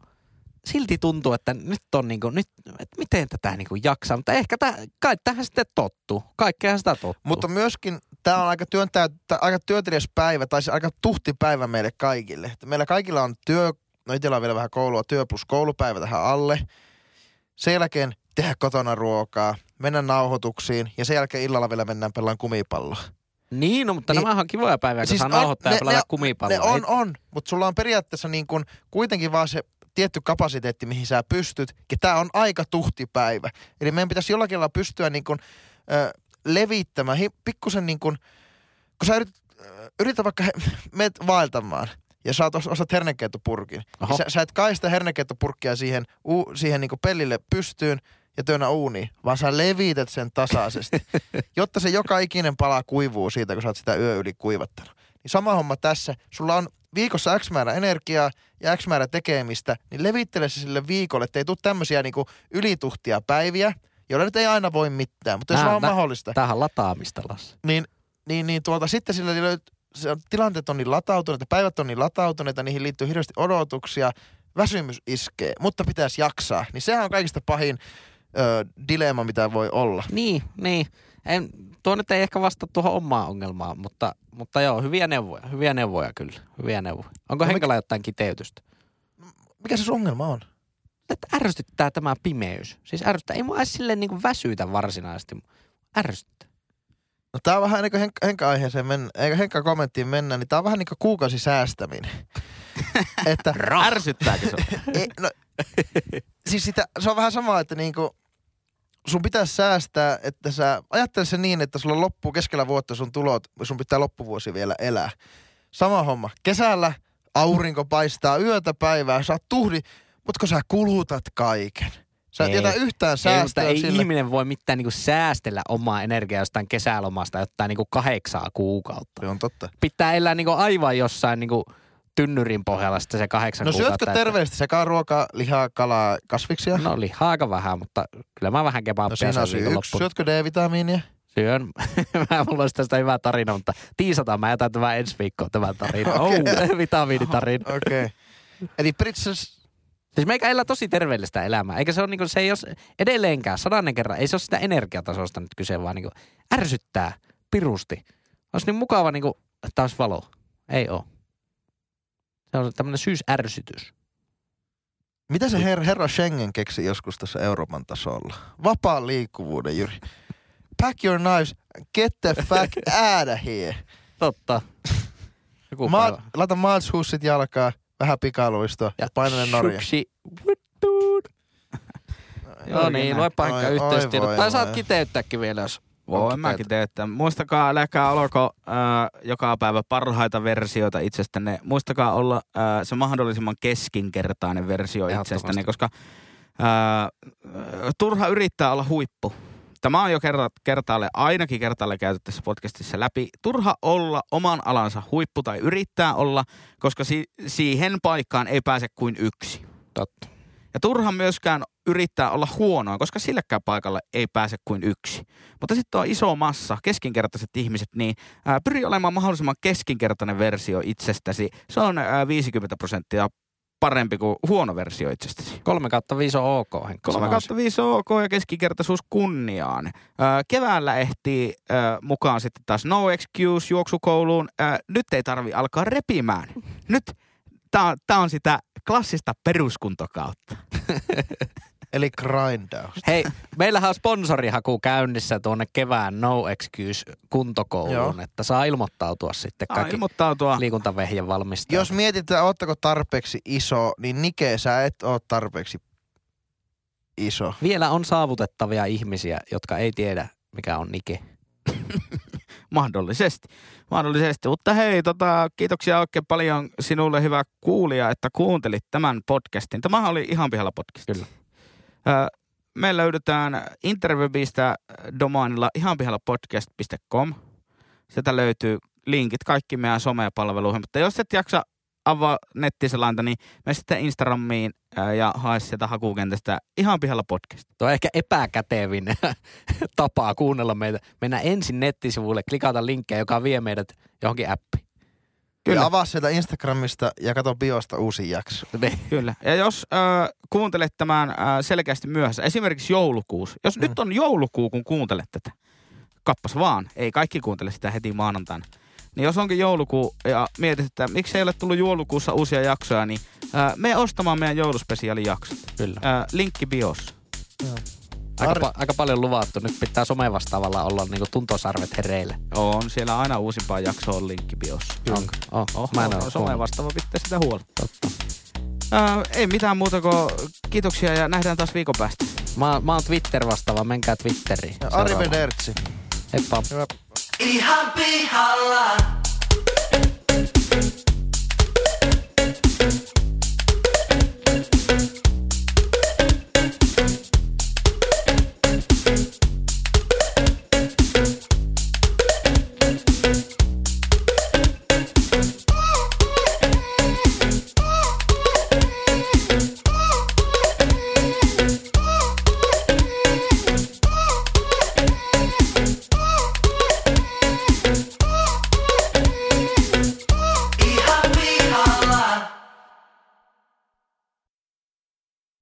silti tuntuu, että nyt on niinku, nyt, että miten tätä niinku jaksaa. Mutta ehkä tää, kai tähän sitten tottuu. Kaikkeahan sitä tottuu. Mutta myöskin tämä on aika, työntää, tää aika työtelijäs päivä, tai siis aika tuhti päivä meille kaikille. Että meillä kaikilla on työ, no itsellä on vielä vähän koulua, työ plus koulupäivä tähän alle. Sen jälkeen tehdä kotona ruokaa, mennä nauhoituksiin ja sen jälkeen illalla vielä mennään pelaan kumipalloa. Niin, no, mutta Niin- nämä on kivoja päiviä, kun Siis saa nauhoittaa ja pelata kumipalloa. Ne on, on, mutta sulla on periaatteessa niin kuin kuitenkin vaan se tietty kapasiteetti, mihin sä pystyt. Ja tää on aika tuhti päivä. Eli meidän pitäisi jollakin lailla pystyä niin kuin, ö, levittämään, hi, pikkusen niin kuin, kun sä yrität, ö, yrität vaikka he, <laughs> meet vaeltamaan ja sä osat hernekeittopurkin. Oho. Ja sä, sä et kai sitä hernekeittopurkkia siihen, u, siihen niin kuin pellille pystyyn ja työnnä uuniin, vaan sä levität sen tasaisesti, <laughs> jotta se joka ikinen pala kuivuu siitä, kun sä oot sitä yö yli kuivattanut. Niin sama homma tässä. Sulla on viikossa X määrä energiaa ja X määrä tekemistä, niin levittele se sille viikolle, ettei tule tämmöisiä niinku ylituhtia päiviä, joilla nyt ei aina voi mitään, mutta jos vaan on mahdollista, Tämähän on lataamista, Lassi. niin, niin, niin tuota, sitten sillä löyt- se on, tilanteet on niin latautuneita, päivät on niin latautuneita, niihin liittyy hirveästi odotuksia, väsymys iskee, mutta pitäisi jaksaa. Niin sehän on kaikista pahin ö, dilemma, mitä voi olla. Niin, niin. En, tuo nyt ei ehkä vasta tuohon omaan ongelmaan, mutta, mutta joo, hyviä neuvoja. Hyviä neuvoja kyllä. Hyviä neuvoja. Onko No no, mik- Henkalla jotain kiteytystä? Mikä se sun ongelma on? Että ärsyttää tämä pimeys. Siis ärsyttää. Ei mua edes silleen niin kuin väsytä varsinaisesti. Ärsyttää. No tää on vähän ennen kuin Henk- Henkka-aiheeseen mennä, eikä Henkka-kommenttiin mennä, niin tää on vähän niin kuin kuukausi säästäminen. <laughs> että Ärsyttääkö se? <laughs> no, siis sitä, se on vähän sama, että niinku, sun pitäisi säästää, että sä ajattele se niin, että sulla loppuu keskellä vuotta sun tulot, sun pitää loppuvuosi vielä elää. Sama homma. Kesällä aurinko paistaa yötä päivää, sä oot tuhdi, mutta kun sä kulutat kaiken. Sä et Ei. jätä yhtään Ei, säästöä ei sille. ihminen voi mitään niin kuin säästellä omaa energiaa jostain kesälomasta jotain niin kuin kahdeksaa kuukautta. Se on totta. Pitää elää niin kuin aivan jossain niin kuin tynnyrin pohjalla sitten se kahdeksan No syötkö terveellisesti sekä ruokaa, lihaa, kalaa, kasviksia? No lihaa aika vähän, mutta kyllä mä vähän kebabia No siinä on syy yksi. Syötkö D-vitamiinia? Syön. <laughs> mä mulla olisi tästä hyvä tarina, mutta tiisataan. Mä jätän tämän ensi viikkoon tämän tarina. <laughs> Okei. Oh, vitamiinitarina. <laughs> Okei. Okay. Eli Princess, Siis meikä elää tosi terveellistä elämää. Eikä se ole niinku, se ei ole edelleenkään sadannen kerran, ei se ole sitä energiatasosta nyt kyse, vaan niinku ärsyttää pirusti. Olisi niin mukava niinku, että olisi valo. Ei oo. Se on tämmöinen syysärsytys. mitä se her- herra Schengen keksi joskus tässä Euroopan tasolla? Vapaan liikkuvuuden, Jyri. Pack your knives, get the fuck <laughs> out of here. Totta. Joku Ma- päivä. laita maatshussit jalkaa, vähän pikaluistoa ja paina ne Norja. Vittuun. Joo niin, lue paikka yhteystiedot. Tai saat kiteyttääkin vielä, jos Voin mäkin teettää. Muistakaa, älkää olko äh, joka päivä parhaita versioita itsestänne. Muistakaa olla äh, se mahdollisimman keskinkertainen versio itsestänne, koska äh, äh, turha yrittää olla huippu. Tämä on jo kerta, kertaalle, ainakin kertaalle käyty tässä podcastissa läpi. Turha olla oman alansa huippu tai yrittää olla, koska si- siihen paikkaan ei pääse kuin yksi. Totta. Ja turha myöskään yrittää olla huonoa, koska silläkään paikalle ei pääse kuin yksi. Mutta sitten on iso massa, keskinkertaiset ihmiset, niin ää, pyri olemaan mahdollisimman keskinkertainen versio itsestäsi. Se on ää, 50 prosenttia parempi kuin huono versio itsestäsi. 3 kautta 5 on ok, Henkka. 3 kautta 5 on ok ja keskikertaisuus kunniaan. Ö, keväällä ehtii ö, mukaan sitten taas No Excuse juoksukouluun. Ö, nyt ei tarvi alkaa repimään. Nyt tää on sitä klassista peruskuntokautta. <laughs> Eli grindaus. Hei, meillähän on sponsorihaku käynnissä tuonne kevään No Excuse kuntokouluun, Joo. että saa ilmoittautua sitten kaikki ilmoittautua. liikuntavehjen valmistajat. Jos mietitään, ootteko tarpeeksi iso, niin Nike, sä et ole tarpeeksi iso. Vielä on saavutettavia ihmisiä, jotka ei tiedä, mikä on Nike. <laughs> Mahdollisesti. Mahdollisesti. Mutta hei, tota, kiitoksia oikein paljon sinulle hyvä kuulija, että kuuntelit tämän podcastin. Tämä oli ihan pihalla podcast. Kyllä. Me löydetään interwebistä domainilla ihanpihallapodcast.com. Sieltä löytyy linkit kaikki meidän somepalveluihin, mutta jos et jaksa avaa nettiselanta, niin me sitten Instagramiin ja hae sieltä hakukentästä ihan pihalla podcast. Tuo on ehkä epäkätevin <laughs> tapa kuunnella meitä. Mennä ensin nettisivuille, klikata linkkejä, joka vie meidät johonkin appiin. Kyllä. Ja avaa sieltä Instagramista ja katso biosta uusi jakso. Niin. Kyllä. Ja jos äh, kuuntelet tämän äh, selkeästi myöhässä, esimerkiksi joulukuussa. Jos mm. nyt on joulukuu, kun kuuntelet tätä, kappas vaan. Ei kaikki kuuntele sitä heti maanantaina. Niin jos onkin joulukuu ja mietit, että miksi ei ole tullut joulukuussa uusia jaksoja, niin äh, me ostamaan meidän jouluspesiaalijaksot. Kyllä. Äh, linkki biossa. Joo. Aika, pa- aika paljon luvattu. Nyt pitää somevastaavalla olla niinku tuntosarvet hereillä. On, siellä aina uusimpaa jaksoa on linkki biossa. Onko? Oh, oh, Mä en oh, somevastaava pitää sitä huolta. Totta. Äh, ei mitään muuta kuin kiitoksia ja nähdään taas viikon päästä. Mä, mä oon Twitter vastaava, menkää Twitteriin. Arrivederci. Heippa. Hyvä. Ihan pihalla.